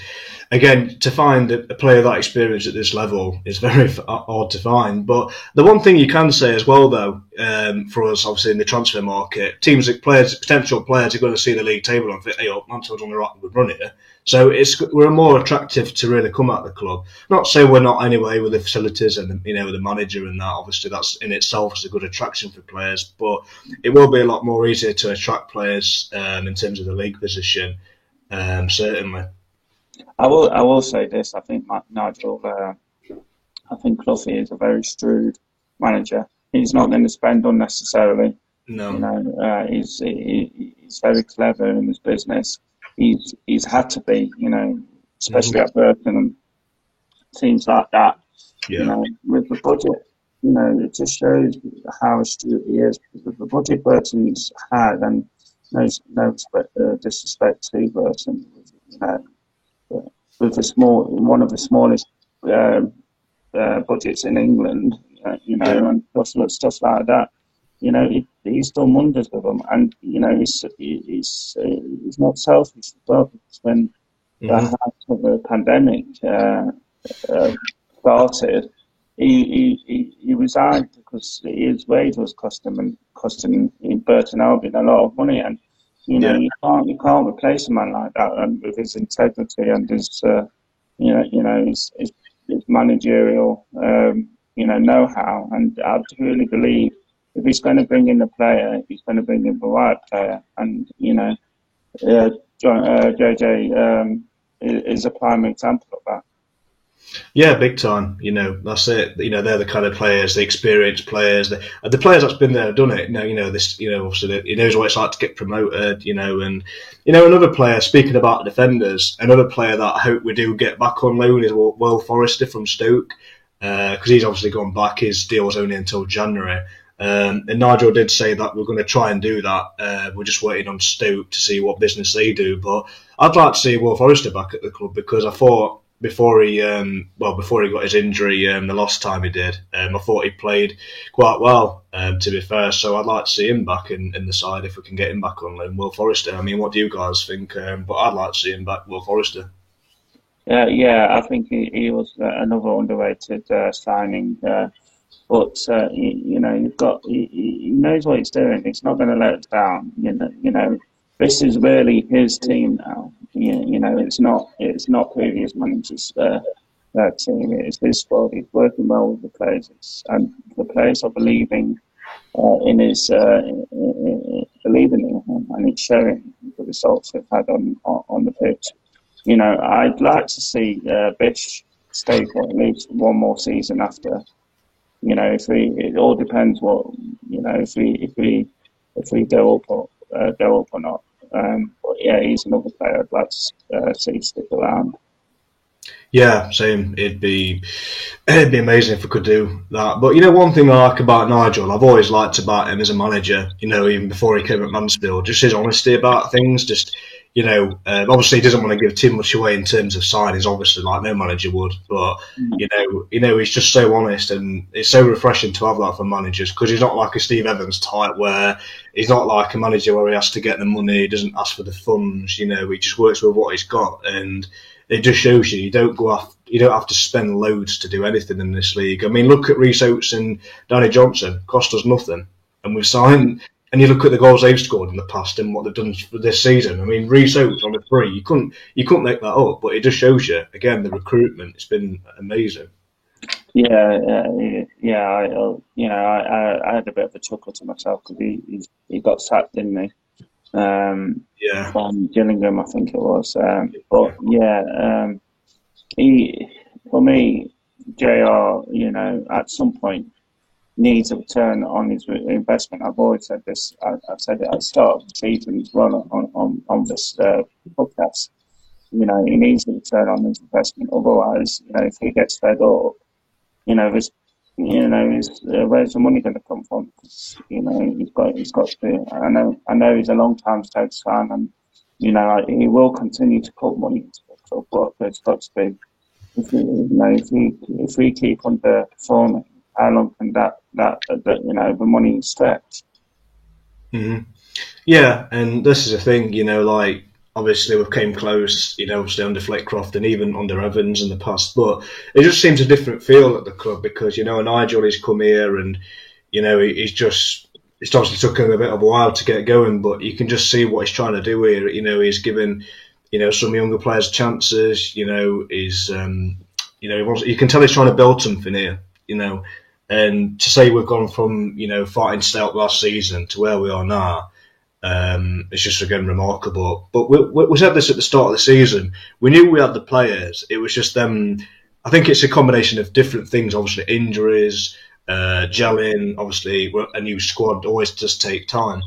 again, to find a player that experience at this level is [LAUGHS] very hard to find. But the one thing you can say as well, though, um, for us, obviously in the transfer market, teams that players, potential players, are going to see the league table and think, "Hey, oh, Mansfield's on the right run here." So it's we're more attractive to really come at the club. Not say we're not anyway with the facilities and you know the manager and that. Obviously, that's in itself is a good attraction for players, but it will be a lot more easier to attract players um, in terms of the league position. Um, certainly. I will. I will say this. I think Nigel. Uh, I think Cloughie is a very shrewd manager. He's not going to spend unnecessarily. No. You know, uh, he's he, he's very clever in his business he's he's had to be, you know, especially mm-hmm. at Burton and teams like that. Yeah. You know, with the budget, you know, it just shows how astute he is. With the budget Burton's had, and no no respect, uh, disrespect to Burton, you know, with the small one of the smallest uh, uh, budgets in England, uh, you know, and stuff, stuff like that you know, he, he's done wonders with them, and you know, he's he's uh, he's not selfish as well. Because when mm-hmm. the the pandemic uh, uh, started, he, he he resigned because his wage was costing him costing in Burton Albion a lot of money, and you know, yeah. you can't you can't replace a man like that and with his integrity and his uh, you know you know his, his, his managerial um, you know know-how, and I truly believe if he's going to bring in a player, he's going to bring in the right player. And, you know, uh, John, uh, JJ um, is a prime example of that. Yeah, big time. You know, that's it. You know, they're the kind of players, the experienced players, the, the players that's been there, done it. Now, you know, this, you know, obviously he knows what it's like to get promoted. You know, and you know, another player. Speaking about defenders, another player that I hope we do get back on loan is Will Forrester from Stoke because uh, he's obviously gone back. His deal was only until January. Um, and Nigel did say that we're going to try and do that. Uh, we're just waiting on Stoke to see what business they do. But I'd like to see Will Forrester back at the club because I thought before he, um, well, before he got his injury um, the last time he did, um, I thought he played quite well. Um, to be fair, so I'd like to see him back in, in the side if we can get him back on loan. Will Forrester. I mean, what do you guys think? Um, but I'd like to see him back, Will Forrester. Uh, yeah, I think he, he was uh, another underrated uh, signing. Uh, but uh, you, you, know, you've got he, he, knows what he's doing. He's not going to let it down. You know, you know, this is really his team now. You, you know, it's not it's not previous managers' uh, team. It's his squad. He's working well with the players, and the players are believing uh, in his uh, believing in him, and it's showing the results they've had on on, on the pitch. You know, I'd like to see uh, Bish stay for at least one more season after you know, if we, it all depends what, you know, if we, if we, if we go up or uh, go up or not. Um, but yeah, he's another player I'd like to uh, see stick around. Yeah, same. It'd be [CLEARS THROAT] it'd be amazing if we could do that. But you know, one thing I like about Nigel, I've always liked about him as a manager. You know, even before he came at Mansfield, just his honesty about things. Just you know, uh, obviously he doesn't want to give too much away in terms of signings, obviously, like no manager would. But mm. you know, you know, he's just so honest, and it's so refreshing to have that for managers because he's not like a Steve Evans type where he's not like a manager where he has to get the money, he doesn't ask for the funds. You know, he just works with what he's got, and it just shows you you don't go off, you don't have to spend loads to do anything in this league. I mean, look at Rhys Oates and Danny Johnson, cost us nothing, and we've signed and you look at the goals they've scored in the past and what they've done for this season. I mean, Rhys Oates on a free, you couldn't you couldn't make that up, but it just shows you again the recruitment. It's been amazing. Yeah, yeah, yeah. I, uh, you know, I, I had a bit of a chuckle to myself because he, he he got sacked, didn't he? Um, yeah. From Gillingham, I think it was. Um, but yeah, um, he for me, Jr. You know, at some point needs a return on his investment. I've always said this. I, have said it at the start of the season as well on, on, on this uh, podcast. You know, he needs a return on his investment. Otherwise, you know, if he gets fed up, you know, this, you know, is, uh, where's the money going to come from? Because, you know, he's got, he's got to. I know, I know, he's a long time Stoke fan, and you know, he will continue to put money into the club, but it's got to be. If we, you know, if we if we keep underperforming, how long can that that, that you know the money stretch? Mm-hmm. Yeah, and this is a thing, you know, like obviously we've came close, you know, obviously under Flitcroft and even under Evans in the past. But it just seems a different feel at the club because you know Nigel has come here and you know he's just. It's obviously took him a bit of a while to get going, but you can just see what he's trying to do here. You know, he's given, you know, some younger players chances. You know, he's, um, you know, he wants. You can tell he's trying to build something here. You know, and to say we've gone from you know fighting stout last season to where we are now, um, it's just again remarkable. But we, we, said this at the start of the season. We knew we had the players. It was just them. I think it's a combination of different things. Obviously, injuries, uh, gelling. Obviously, a new squad always does take time.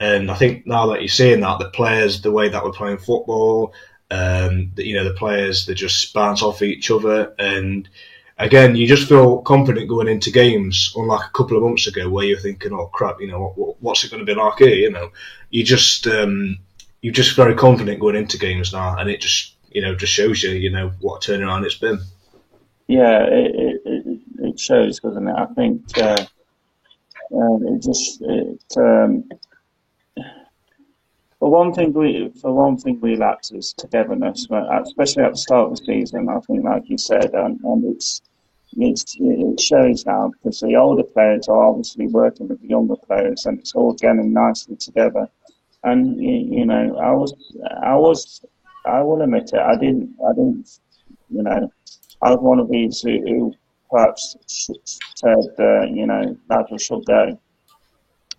And I think now that you're seeing that, the players, the way that we're playing football, um, you know, the players they just bounce off each other, and again, you just feel confident going into games, unlike a couple of months ago where you're thinking, "Oh crap, you know, what, what's it going to be like here?" You know, you just um, you're just very confident going into games now, and it just you know just shows you you know what a turnaround it's been. Yeah, it, it, it shows, doesn't it? I think uh, uh, it just it. Um, for one thing, we for one thing we lacked is togetherness, especially at the start of the season. I think, like you said, and, and it's it's, it shows now because the older players are obviously working with the younger players, and it's all getting nicely together. And you know, I was, I was, I will admit it. I didn't, I didn't, you know, I was one of these who, who perhaps said, uh, you know, Nigel should go.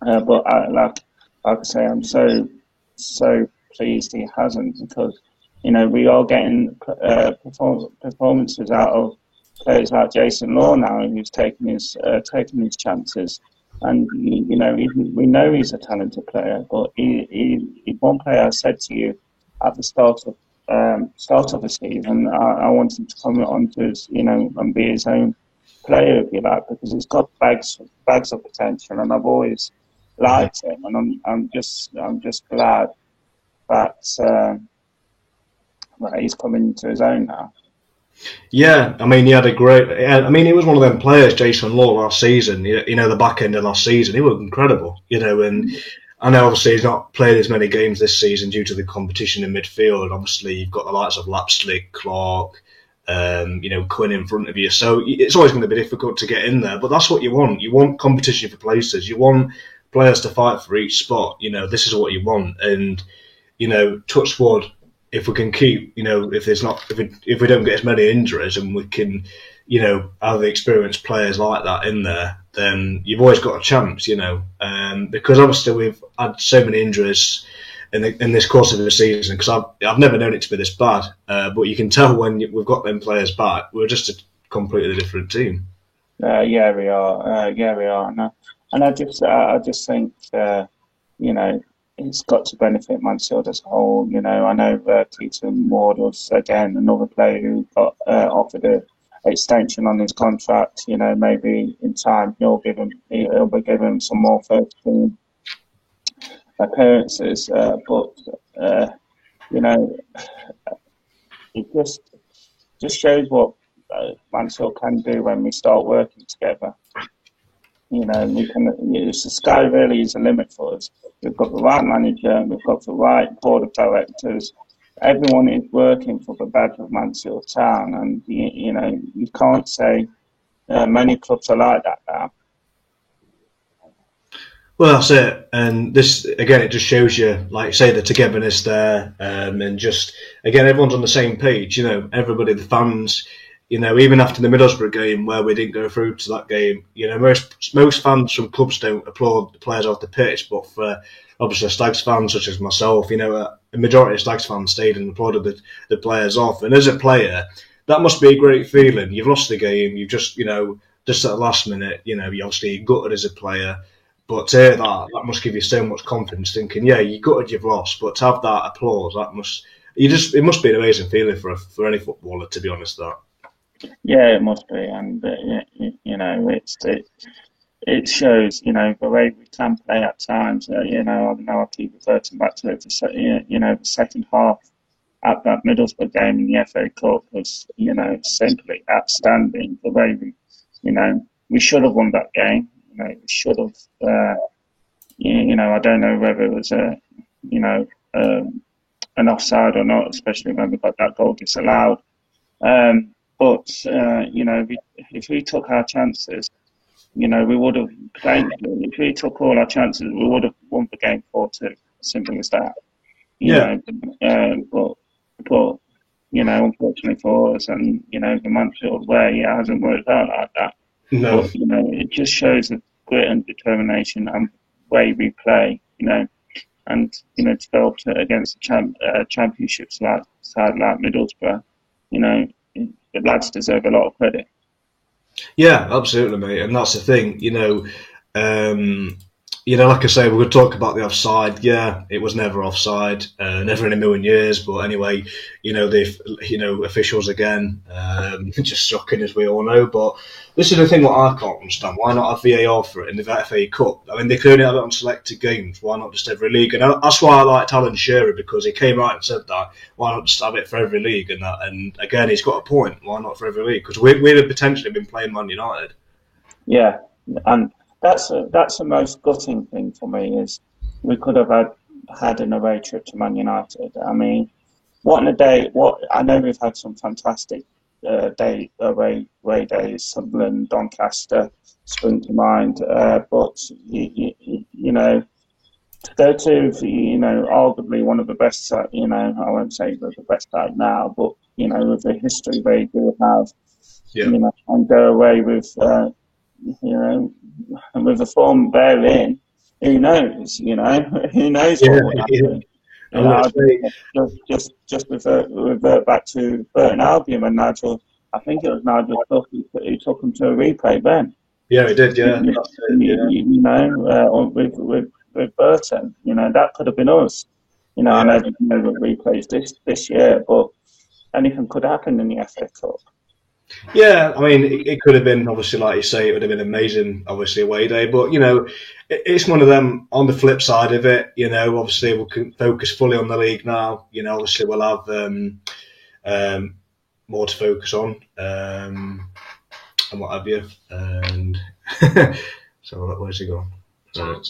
Uh, but I, like, like I say, I'm so, so pleased he hasn't because, you know, we are getting uh, perform- performances out of players like Jason Law now, who's taken his uh, taken his chances. And you know, we know he's a talented player, but he, he, he one player I said to you at the start of um, start of the season, I, I want him to come onto his, you know, and be his own player, if you like, because he's got bags bags of potential, and I've always liked him, and I'm I'm just I'm just glad that uh, he's coming into his own now. Yeah, I mean, he had a great. I mean, he was one of them players, Jason Law, last season. You know, the back end of last season, he was incredible. You know, and I know obviously he's not played as many games this season due to the competition in midfield. Obviously, you've got the likes of Lapslie, Clarke, um, you know, Quinn in front of you. So it's always going to be difficult to get in there. But that's what you want. You want competition for places. You want players to fight for each spot. You know, this is what you want. And you know, touch wood if we can keep, you know, if there's not, if we, if we don't get as many injuries and we can, you know, have experienced players like that in there, then you've always got a chance, you know, um, because obviously we've had so many injuries in, the, in this course of the season because I've, I've never known it to be this bad, uh, but you can tell when we've got them players back, we're just a completely different team. Uh, yeah, we are. Uh, yeah, we are. And I, and I just, I just think, uh, you know, it's got to benefit Mansfield as a whole. You know, I know uh, Keaton Ward was again another player who got uh, offered a extension on his contract. You know, maybe in time he'll give him he'll be given some more first team appearances. Uh, but uh, you know, it just just shows what uh, Mansfield can do when we start working together. You know, we can. The sky really is a limit for us. We've got the right manager. We've got the right board of directors. Everyone is working for the badge of Mansfield Town, and you, you know you can't say uh, many clubs are like that now. Well, that's it. And this, again, it just shows you, like, say, the togetherness there. Um, and just, again, everyone's on the same page. You know, everybody, the fans, you know, even after the Middlesbrough game where we didn't go through to that game, you know, most most fans from clubs don't applaud the players off the pitch, but for obviously Stags fans such as myself, you know, a majority of Stags fans stayed and applauded the, the players off. And as a player, that must be a great feeling. You've lost the game, you've just, you know, just at the last minute, you know, you obviously gutted as a player. But to hear that, that must give you so much confidence, thinking, yeah, you gutted, you've lost, but to have that applause, that must, you just, it must be an amazing feeling for for any footballer, to be honest. That. Yeah, it must be, and uh, you know, it's it, it shows, you know, the way we can play at times. Uh, you know, I know I keep reverting back to it. The, you know, the second half at that Middlesbrough game in the FA Cup was, you know, simply outstanding. The way we, you know, we should have won that game. You know, we should have. Uh, you, you know, I don't know whether it was a, you know, um, an offside or not, especially when we got that goal disallowed. Um, but uh, you know, if we took our chances, you know, we would have if we took all our chances, we would have won the game four two. Simple as that. You yeah. Know, uh, but but you know, unfortunately for us, and you know, the Mansfield way, it hasn't worked out like that. No. But, you know, it just shows the grit and determination and way we play. You know, and you know, to go up to, against a champ, uh, championship side, side like Middlesbrough, you know, the lads deserve a lot of credit. Yeah, absolutely, mate. And that's the thing, you know. Um, you know, like I say, going to talk about the offside. Yeah, it was never offside, uh, never in a million years. But anyway, you know, the you know officials again, um, [LAUGHS] just shocking as we all know. But this is the thing what I can't understand. Why not have VAR for it in the FA Cup? I mean, they could only have it on selected games. Why not just every league? And that's why I liked Alan Shearer because he came out and said that. Why not just have it for every league? And that, and again, he's got a point. Why not for every league? Because we we'd have potentially been playing Man United. Yeah, and that's a, that's the most gutting thing for me is we could have had had an away trip to Man United. I mean, what in a day! What I know we've had some fantastic uh, day away away days. Sunderland, Doncaster spring to mind, uh, but you, you, you, know. To go to, you know, arguably one of the best, you know, I won't say they're the best side now, but, you know, with the history they do have, yeah. you know, and go away with, uh, you know, and with the form they're in, who knows? You know, [LAUGHS] who knows what will happen? [LAUGHS] You know, just, just just revert, revert back to Burton Albion and Nigel. I think it was Nigel who, took him to a replay then. Yeah, he did. Yeah, you, you, you know, uh, with, with with Burton, you know, that could have been us. You know, yeah. I know know replays this this year, but anything could happen in the FA Cup. Yeah, I mean, it, it, could have been obviously, like you say, it would have been amazing, obviously away day. But you know, it, it's one of them. On the flip side of it, you know, obviously we can focus fully on the league now. You know, obviously we'll have um, um, more to focus on um, and what have you. And [LAUGHS] so, where's he gone? Right.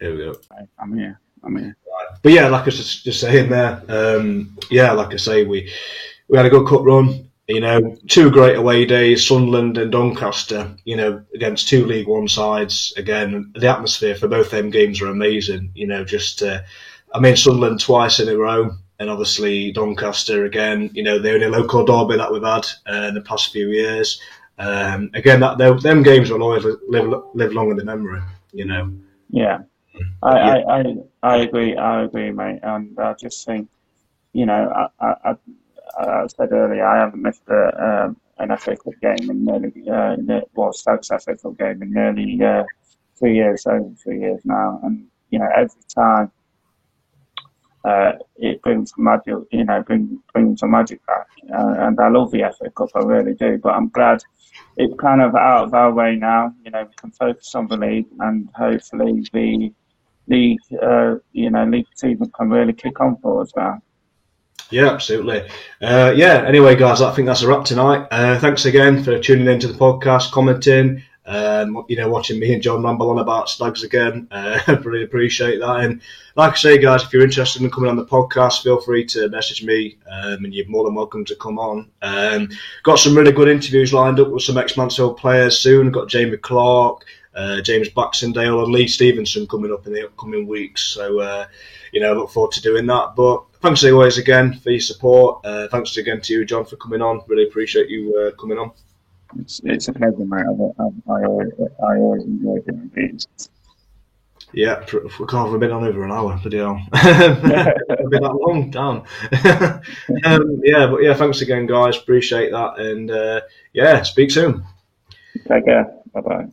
Here we go. I'm here. I'm here. But yeah, like I was just saying there, um, yeah, like I say, we we had a good cup run. You know, two great away days, Sunderland and Doncaster, you know, against two League One sides. Again, the atmosphere for both them games are amazing. You know, just, uh, I mean, Sunderland twice in a row, and obviously Doncaster again, you know, the only local derby that we've had uh, in the past few years. Um, again, that them games will always live, live long in the memory, you know. Yeah. I, yeah. I, I, I agree, I agree, mate. And I just think, you know, I, I, I said earlier, I haven't missed a, um, an FA Cup game in nearly, uh, well, Stokes FA Cup game in nearly uh, three years, over three years now. And, you know, every time uh, it brings magic, you know, bring, brings a magic back. Uh, and I love the FA Cup, I really do. But I'm glad it's kind of out of our way now. You know, we can focus on the league and hopefully the league, uh, you know, league season can really kick on for us now. Yeah, absolutely. Uh, yeah, anyway, guys, I think that's a wrap tonight. Uh, thanks again for tuning into the podcast, commenting, um, you know, watching me and John ramble on about Stags again. Uh, [LAUGHS] really appreciate that. And like I say, guys, if you're interested in coming on the podcast, feel free to message me, um, and you're more than welcome to come on. Um, got some really good interviews lined up with some ex-Mansfield players soon. Got Jamie Clark. uh, James Baxendale, and Lee Stevenson coming up in the upcoming weeks. So, uh, you know, look forward to doing that. But thanks always again for your support. Uh, thanks again to you, John, for coming on. Really appreciate you uh, coming on. It's, it's a pleasure, mate. I, I, always, I always enjoy doing these. Yeah, we can't have been on over an hour. Bloody hell. [LAUGHS] been that long, damn. [LAUGHS] um, yeah, but yeah, thanks again, guys. Appreciate that. And uh, yeah, speak soon. Take care. Bye bye.